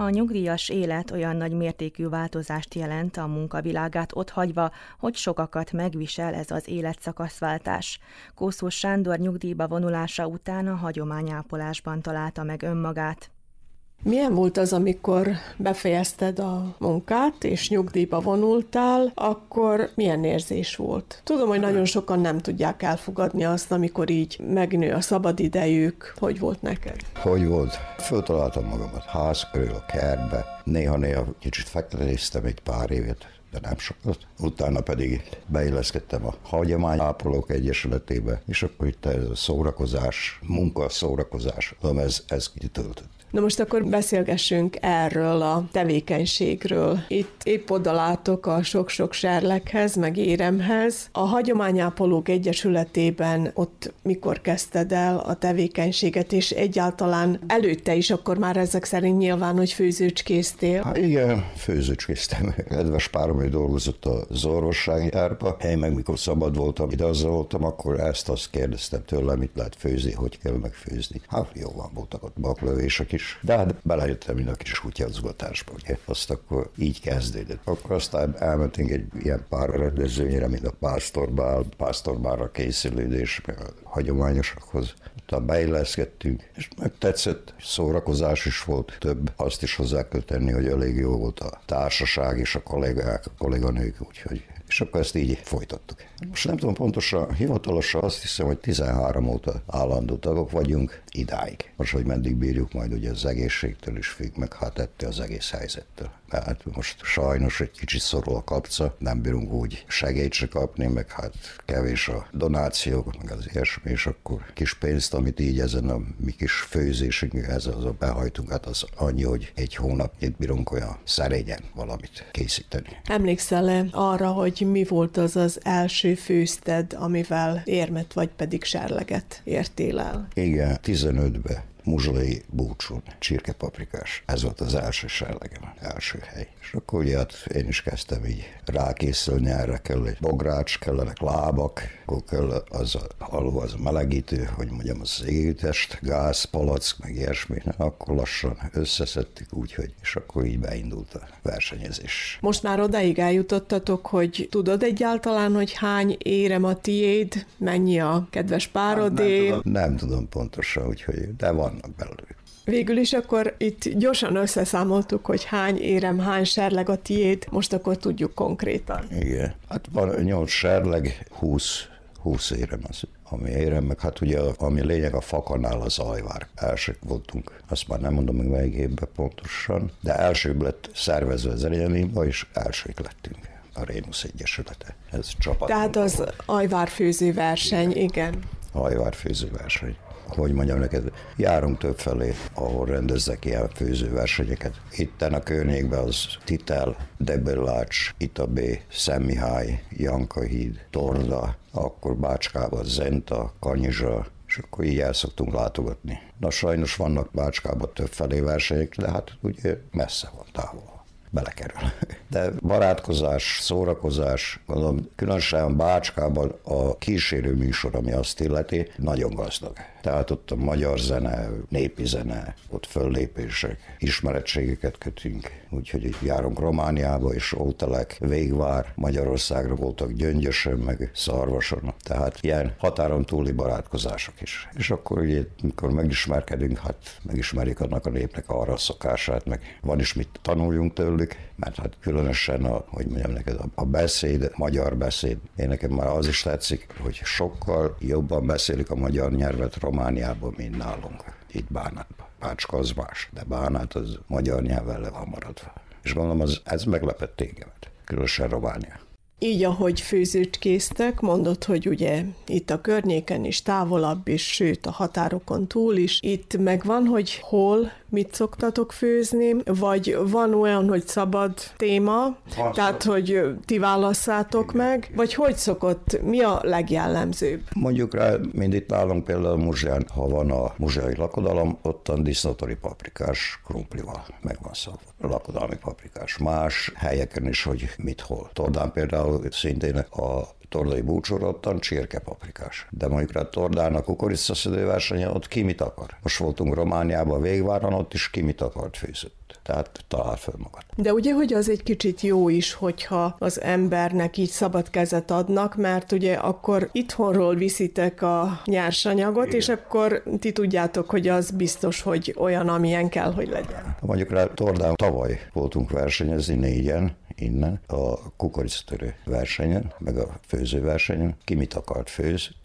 A nyugdíjas élet olyan nagy mértékű változást jelent a munkavilágát otthagyva, hogy sokakat megvisel ez az életszakaszváltás. Kószó Sándor nyugdíjba vonulása után a hagyományápolásban találta meg önmagát. Milyen volt az, amikor befejezted a munkát, és nyugdíjba vonultál, akkor milyen érzés volt? Tudom, hogy nagyon sokan nem tudják elfogadni azt, amikor így megnő a szabadidejük. Hogy volt neked? Hogy volt? Föltaláltam magamat ház körül, a kertbe. Néha-néha kicsit fektetéztem egy pár évet, de nem sokat. Utána pedig beilleszkedtem a Hagyományápolók Egyesületébe, és akkor itt ez a szórakozás, munka, szórakozás, ez, ez kitöltött. Na most akkor beszélgessünk erről a tevékenységről. Itt épp oda a sok-sok serlekhez, meg éremhez. A Hagyományápolók Egyesületében ott mikor kezdted el a tevékenységet, és egyáltalán előtte is akkor már ezek szerint nyilván, hogy főzőcskéztél? Hát igen, főzőcskéztem. Kedves párom, hogy dolgozott az orvossági árba. Én meg mikor szabad voltam, ide azzal voltam, akkor ezt azt kérdeztem tőle, mit lehet főzni, hogy kell megfőzni. Hát jó van, voltak ott baklövések is, de hát belejöttem mind a kis kutyazgatásba, ugye. Azt akkor így kezdődött. Akkor aztán elmentünk egy ilyen pár rendezvényre, mint a pásztorbál, pásztorbálra készülődés, a hagyományosakhoz. Utána beilleszkedtünk, és meg tetszett, szórakozás is volt, több. Azt is hozzá kell tenni, hogy elég jó volt a társaság és a kollégák, a kolléganők, úgyhogy és akkor ezt így folytattuk. Most nem tudom pontosan, hivatalosan azt hiszem, hogy 13 óta állandó tagok vagyunk idáig. Most, hogy meddig bírjuk, majd ugye az egészségtől is függ, meg hát ettől az egész helyzettől. Hát most sajnos egy kicsit szorul a kapca, nem bírunk úgy segélyt se kapni, meg hát kevés a donációk, meg az ilyesmi, és akkor kis pénzt, amit így ezen a mi kis főzésünk, ez az a behajtunk, hát az annyi, hogy egy hónapnyit bírunk olyan szerényen valamit készíteni. Emlékszel-e arra, hogy mi volt az az első főzted, amivel érmet vagy pedig serleget értél el? Igen, 15-be muzsolai búcsún, csirkepaprikás. Ez volt az első serlegem, első hely. És akkor ugye hát én is kezdtem így rákészülni, erre kell egy bogrács, kellenek lábak, akkor kell az a aló, az a melegítő, hogy mondjam, az égítest, gáz, palack, meg ilyesmi. Akkor lassan összeszedtük úgy, hogy és akkor így beindult a versenyezés. Most már odáig eljutottatok, hogy tudod egyáltalán, hogy hány érem a tiéd, mennyi a kedves párodé? Nem tudom, nem tudom pontosan, úgyhogy, de vannak belőlük. Végül is akkor itt gyorsan összeszámoltuk, hogy hány érem, hány serleg a tiéd, most akkor tudjuk konkrétan. Igen. Hát van 8 serleg, 20, 20 érem az ami érem, meg hát ugye ami lényeg a fakanál az ajvár. Elsők voltunk, azt már nem mondom meg melyik évben pontosan, de elsőbb lett szervezve az Erenyelínba, és elsők lettünk a Rénusz Egyesülete. Ez csapat. Tehát az ajvárfőző verseny, igen. igen. Ajvárfőző verseny hogy mondjam neked, járunk több felé, ahol rendezzek ilyen főzőversenyeket. Itten a környékben az Titel, Debellács, Itabé, Szemihály, Jankahíd, Torda, akkor Bácskában Zenta, Kanyizsa, és akkor így el szoktunk látogatni. Na sajnos vannak Bácskában több felé versenyek, de hát ugye messze van távol belekerül. De barátkozás, szórakozás, gondolom, különösen Bácskában a kísérő műsor, ami azt illeti, nagyon gazdag. Tehát ott a magyar zene, népi zene, ott föllépések, ismerettségeket kötünk. Úgyhogy itt járunk Romániába, és Ótelek, Végvár, Magyarországra voltak Gyöngyösön, meg Szarvason. Tehát ilyen határon túli barátkozások is. És akkor ugye, mikor megismerkedünk, hát megismerik annak a népnek arra a szokását, meg van is mit tanuljunk tőlük, mert hát különösen a, hogy mondjam neked, a, beszéd, magyar beszéd, én nekem már az is tetszik, hogy sokkal jobban beszélik a magyar nyelvet Romániában, mint nálunk, itt Bánátban. Pácska más, de Bánát az magyar nyelven le van maradva. És gondolom, az, ez meglepett tégemet, különösen Románia. Így, ahogy főzőt késztek, mondott, hogy ugye itt a környéken is, távolabb is, sőt a határokon túl is. Itt megvan, hogy hol mit szoktatok főzni, vagy van olyan, hogy szabad téma, van tehát hogy ti válasszátok Igen. meg, vagy hogy szokott, mi a legjellemzőbb? Mondjuk rá, mind itt nálunk például Muzsán, ha van a muzsai lakodalom, ottan disznótori paprikás krumplival meg van szólva. Lakodalmi paprikás. Más helyeken is, hogy mit hol. Tordán például szintén a tordai búcsúra ottan csirkepaprikás. De mondjuk rá tordának kukoricaszedő versenye, ott ki mit akar. Most voltunk Romániában, végváron, ott is ki mit akart főzött. Tehát talál föl magad. De ugye, hogy az egy kicsit jó is, hogyha az embernek így szabad kezet adnak, mert ugye akkor itthonról viszitek a nyersanyagot, Igen. és akkor ti tudjátok, hogy az biztos, hogy olyan, amilyen kell, hogy legyen. Mondjuk rá Tordán tavaly voltunk versenyezni négyen, innen a kukoricatörő versenyen, meg a főzőversenyen, ki mit akart főzni,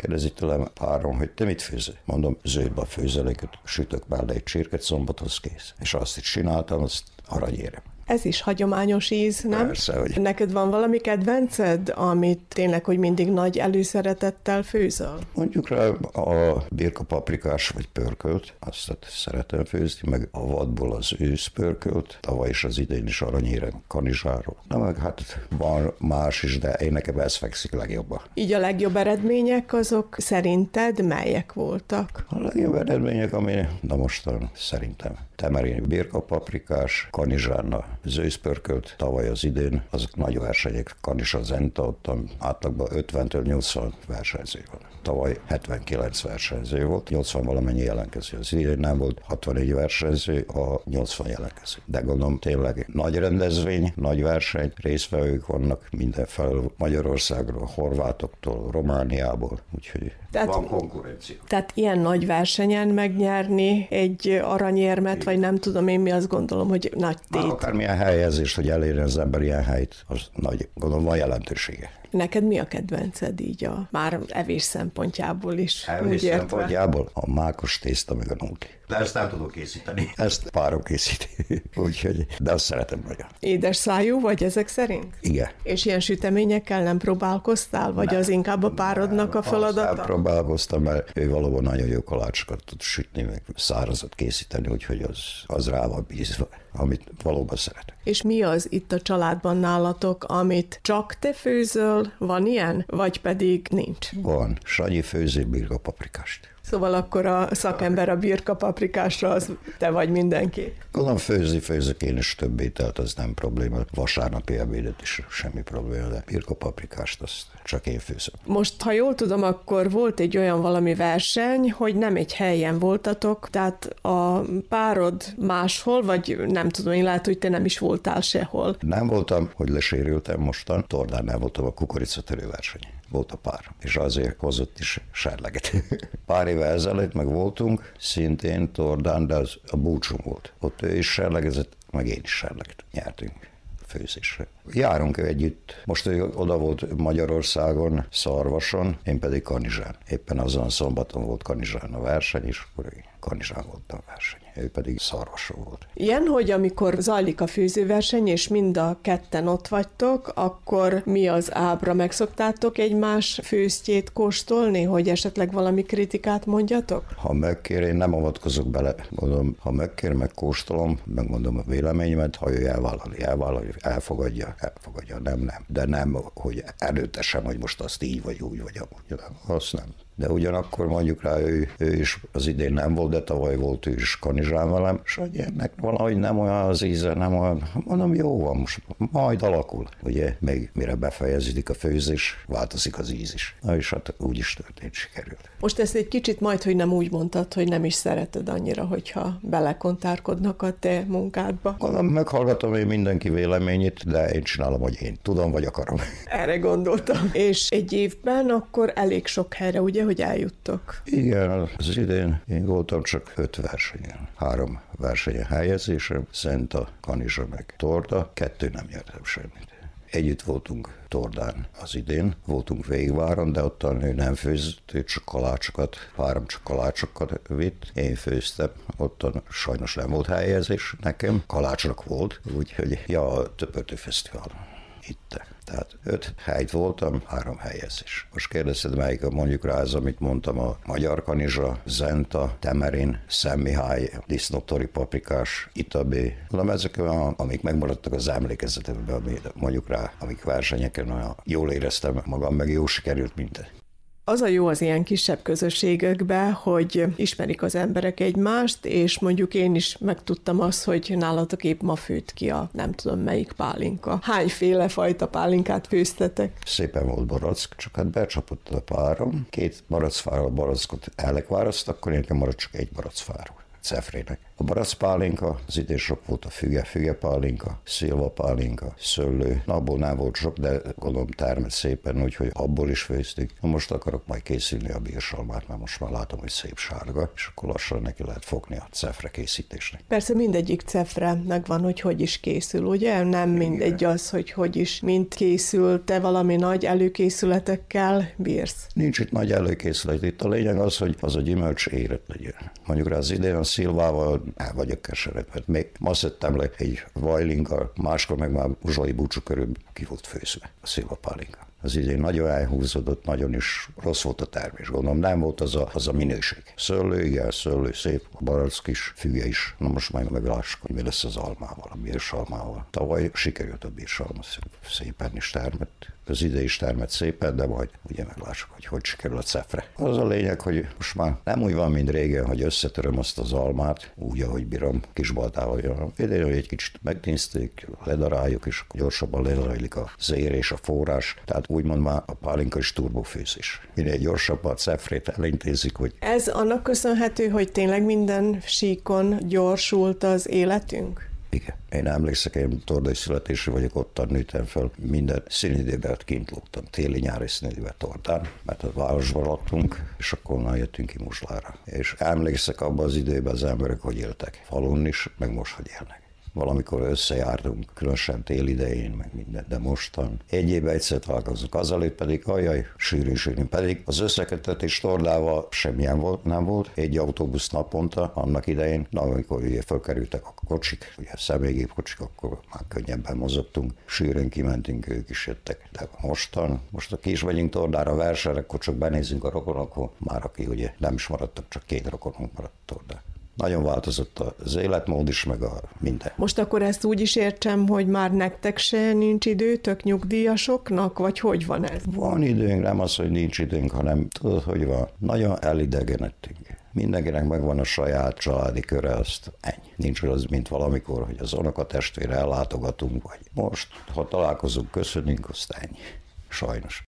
Kérdezi tőlem párom, hogy te mit főzöl? Mondom, zöldbe főzeléket, sütök mellé egy csirket, szombathoz kész. És azt is csináltam, azt aranyérem. Ez is hagyományos íz, nem? Persze, hogy... Neked van valami kedvenced, amit tényleg, hogy mindig nagy előszeretettel főzöl? Mondjuk rá a birka paprikás vagy pörkölt, azt szeretem főzni, meg a vadból az ősz pörkölt, tavaly is az idén is aranyérem kanizsáról. Na meg hát van más is, de én nekem ez fekszik legjobban. Így a legjobb eredmények azok szerinted melyek voltak? A legjobb eredmények, ami, na mostan szerintem temerini birka paprikás, kanizsánna zőszpörkölt tavaly az idén, azok nagy versenyek, Kanisa Zenta, ott átlagban 50-től 80 versenyző van. Tavaly 79 versenyző volt, 80 valamennyi jelentkező. Az idén nem volt 64 versenyző, a 80 jelentkező. De gondolom tényleg nagy rendezvény, nagy verseny, részvevők vannak mindenfelől Magyarországról, Horvátoktól, Romániából, úgyhogy tehát, van konkurencia. Tehát ilyen nagy versenyen megnyerni egy aranyérmet, vagy nem tudom én mi azt gondolom, hogy nagy tét. Már akármilyen helyezést, hogy elérjen az ember ilyen helyt, az nagy, gondolom van jelentősége. Neked mi a kedvenced így a már evés szempontjából is? Evés szempontjából a mákos tészta meg a nunki. De ezt nem tudom készíteni. Ezt párom készíti. Úgyhogy, de azt szeretem nagyon. Édes szájú vagy ezek szerint? Igen. És ilyen süteményekkel nem próbálkoztál? Vagy nem. az inkább a párodnak a feladata? Nem próbálkoztam, mert ő valóban nagyon jó kalácsokat tud sütni, meg szárazat készíteni, úgyhogy az, az rá van bízva amit valóban szeretek. És mi az itt a családban nálatok, amit csak te főzöl, van ilyen, vagy pedig nincs? Van. Sanyi főzi birga paprikást. Szóval akkor a szakember a birka paprikásra, az te vagy mindenki. Gondolom főzni főzök én is több ételt, az nem probléma. Vasárnapi ebédet is semmi probléma, de birka paprikást azt csak én főzöm. Most, ha jól tudom, akkor volt egy olyan valami verseny, hogy nem egy helyen voltatok, tehát a párod máshol, vagy nem tudom, én lehet, hogy te nem is voltál sehol. Nem voltam, hogy lesérültem mostan, Tordán voltam a kukoricatörő verseny volt a pár, és azért hozott is serleget. Pár éve ezelőtt meg voltunk, szintén Tordán, de az a búcsú volt. Ott ő is serlegezett, meg én is serleget nyertünk főzésre. Járunk együtt. Most ő oda volt Magyarországon, Szarvason, én pedig Kanizsán. Éppen azon szombaton volt Kanizsán a verseny, és akkor Kanizsán volt a verseny ő pedig szarvasú volt. Ilyen, hogy amikor zajlik a főzőverseny, és mind a ketten ott vagytok, akkor mi az ábra? Megszoktátok egymás főztjét kóstolni, hogy esetleg valami kritikát mondjatok? Ha megkér, én nem avatkozok bele. Mondom, ha megkér, megkóstolom, megmondom a véleményemet, ha ő elvállalja, elvállalja, elfogadja, elfogadja, nem, nem. De nem, hogy előtte sem, hogy most azt így vagy úgy vagy amúgy. Azt nem de ugyanakkor mondjuk rá ő, ő is az idén nem volt, de tavaly volt ő is kanizsán velem, és hogy ennek valahogy nem olyan az íze, nem olyan, mondom, jó van, most majd alakul. Ugye még mire befejeződik a főzés, változik az íz is. Na és hát úgy is történt, sikerült. Most ezt egy kicsit majd, hogy nem úgy mondtad, hogy nem is szereted annyira, hogyha belekontárkodnak a te munkádba. Gondolom, meghallgatom én mindenki véleményét, de én csinálom, hogy én tudom, vagy akarom. Erre gondoltam. És egy évben akkor elég sok helyre, ugye, hogy eljuttok? Igen, az idén én voltam csak öt versenyen. Három versenyen helyezésem, Szenta, Kanizsa meg Torda, kettő nem nyertem semmit. Együtt voltunk Tordán az idén, voltunk végváron, de ott a nő nem főzött, ő csak kalácsokat, három csak kalácsokat vitt. Én főztem, ott sajnos nem volt helyezés nekem, kalácsnak volt, úgyhogy ja, a Töpörtő Fesztiválon itt. Tehát öt helyt voltam, három helyezés. Most kérdezted, melyik a mondjuk rá az, amit mondtam, a Magyar Kanizsa, Zenta, Temerin, Szemmihály, Disznótori Paprikás, Itabé. Mondom, ezek a, amik megmaradtak az emlékezetemben, mondjuk rá, amik versenyeken olyan jól éreztem magam, meg jó sikerült, mint Az a jó az ilyen kisebb közösségekbe, hogy ismerik az emberek egymást, és mondjuk én is megtudtam azt, hogy nálatok épp ma főtt ki a nem tudom melyik pálinka. Hányféle fajta pálinkát főztetek? Szépen volt barack, csak hát becsapott a párom. Két barackfáról barackot elekváraszt, akkor nekem maradt csak egy barackfáról cefrének. A baracpálinka, az idén sok volt a füge, füge pálinka, szilva pálinka, szőlő. Na, abból nem volt sok, de gondolom termett szépen, úgyhogy abból is főztük. Na most akarok majd készülni a bírsalmát, mert most már látom, hogy szép sárga, és akkor lassan neki lehet fogni a cefre készítésnek. Persze mindegyik cefre megvan, hogy hogy is készül, ugye? Nem mindegy az, hogy hogy is mint készül, te valami nagy előkészületekkel bírsz. Nincs itt nagy előkészület, itt a lényeg az, hogy az a gyümölcs érett legyen. Mondjuk rá az idén a szilvával el vagyok keseredve. Még ma szedtem le egy vajlinka, máskor meg már uzsai búcsú körül ki volt főzve a szilvapálinka az idén nagyon elhúzódott, nagyon is rossz volt a termés. Gondolom nem volt az a, az a minőség. Szőlő, igen, szőlő, szép, a barack is, füge is. Na most majd meglássuk, hogy mi lesz az almával, a bírsalmával. Tavaly sikerült a bírsalma szépen is termett. Az ide is termett szépen, de majd ugye meglássuk, hogy hogy sikerül a cefre. Az a lényeg, hogy most már nem úgy van, mint régen, hogy összetöröm azt az almát, úgy, ahogy bírom, kis baltával. Idén, hogy egy kicsit megtinzték, ledaráljuk, és gyorsabban ledaráljuk a zér és a forrás. Tehát úgymond már a pálinka is turbofőzés. Minél gyorsabban a cefrét elintézik, hogy... Ez annak köszönhető, hogy tényleg minden síkon gyorsult az életünk? Igen. Én emlékszek, én tordai születésű vagyok, ott nőttem fel, minden színidében kint lógtam, téli-nyári színidében tordán, mert a városban laktunk, és akkor onnan jöttünk ki Muslára. És emlékszek abban az időben az emberek, hogy éltek. Falun is, meg most, hogy élnek valamikor összejártunk, különösen tél idején, meg minden, de mostan egy évben egyszer találkozunk. Azelőtt pedig, ajaj, sűrűn, sűrűn. Pedig az összekötetés tordával semmilyen volt, nem volt. Egy autóbusz naponta annak idején, na, amikor ugye felkerültek a kocsik, ugye személygép kocsik, akkor már könnyebben mozogtunk. Sűrűn kimentünk, ők is jöttek. De mostan, most a kis vagyunk tordára versenyre, akkor csak benézünk a rokonokon, már aki ugye nem is maradtak, csak két rokonunk maradt tordák. Nagyon változott az életmód is, meg a minden. Most akkor ezt úgy is értsem, hogy már nektek se nincs időtök nyugdíjasoknak, vagy hogy van ez? Van időnk, nem az, hogy nincs időnk, hanem tudod, hogy van. Nagyon elidegenedtünk. Mindenkinek megvan a saját családi köre, azt ennyi. Nincs az, mint valamikor, hogy az testvére ellátogatunk, vagy most, ha találkozunk, köszönünk, azt ennyi. Sajnos.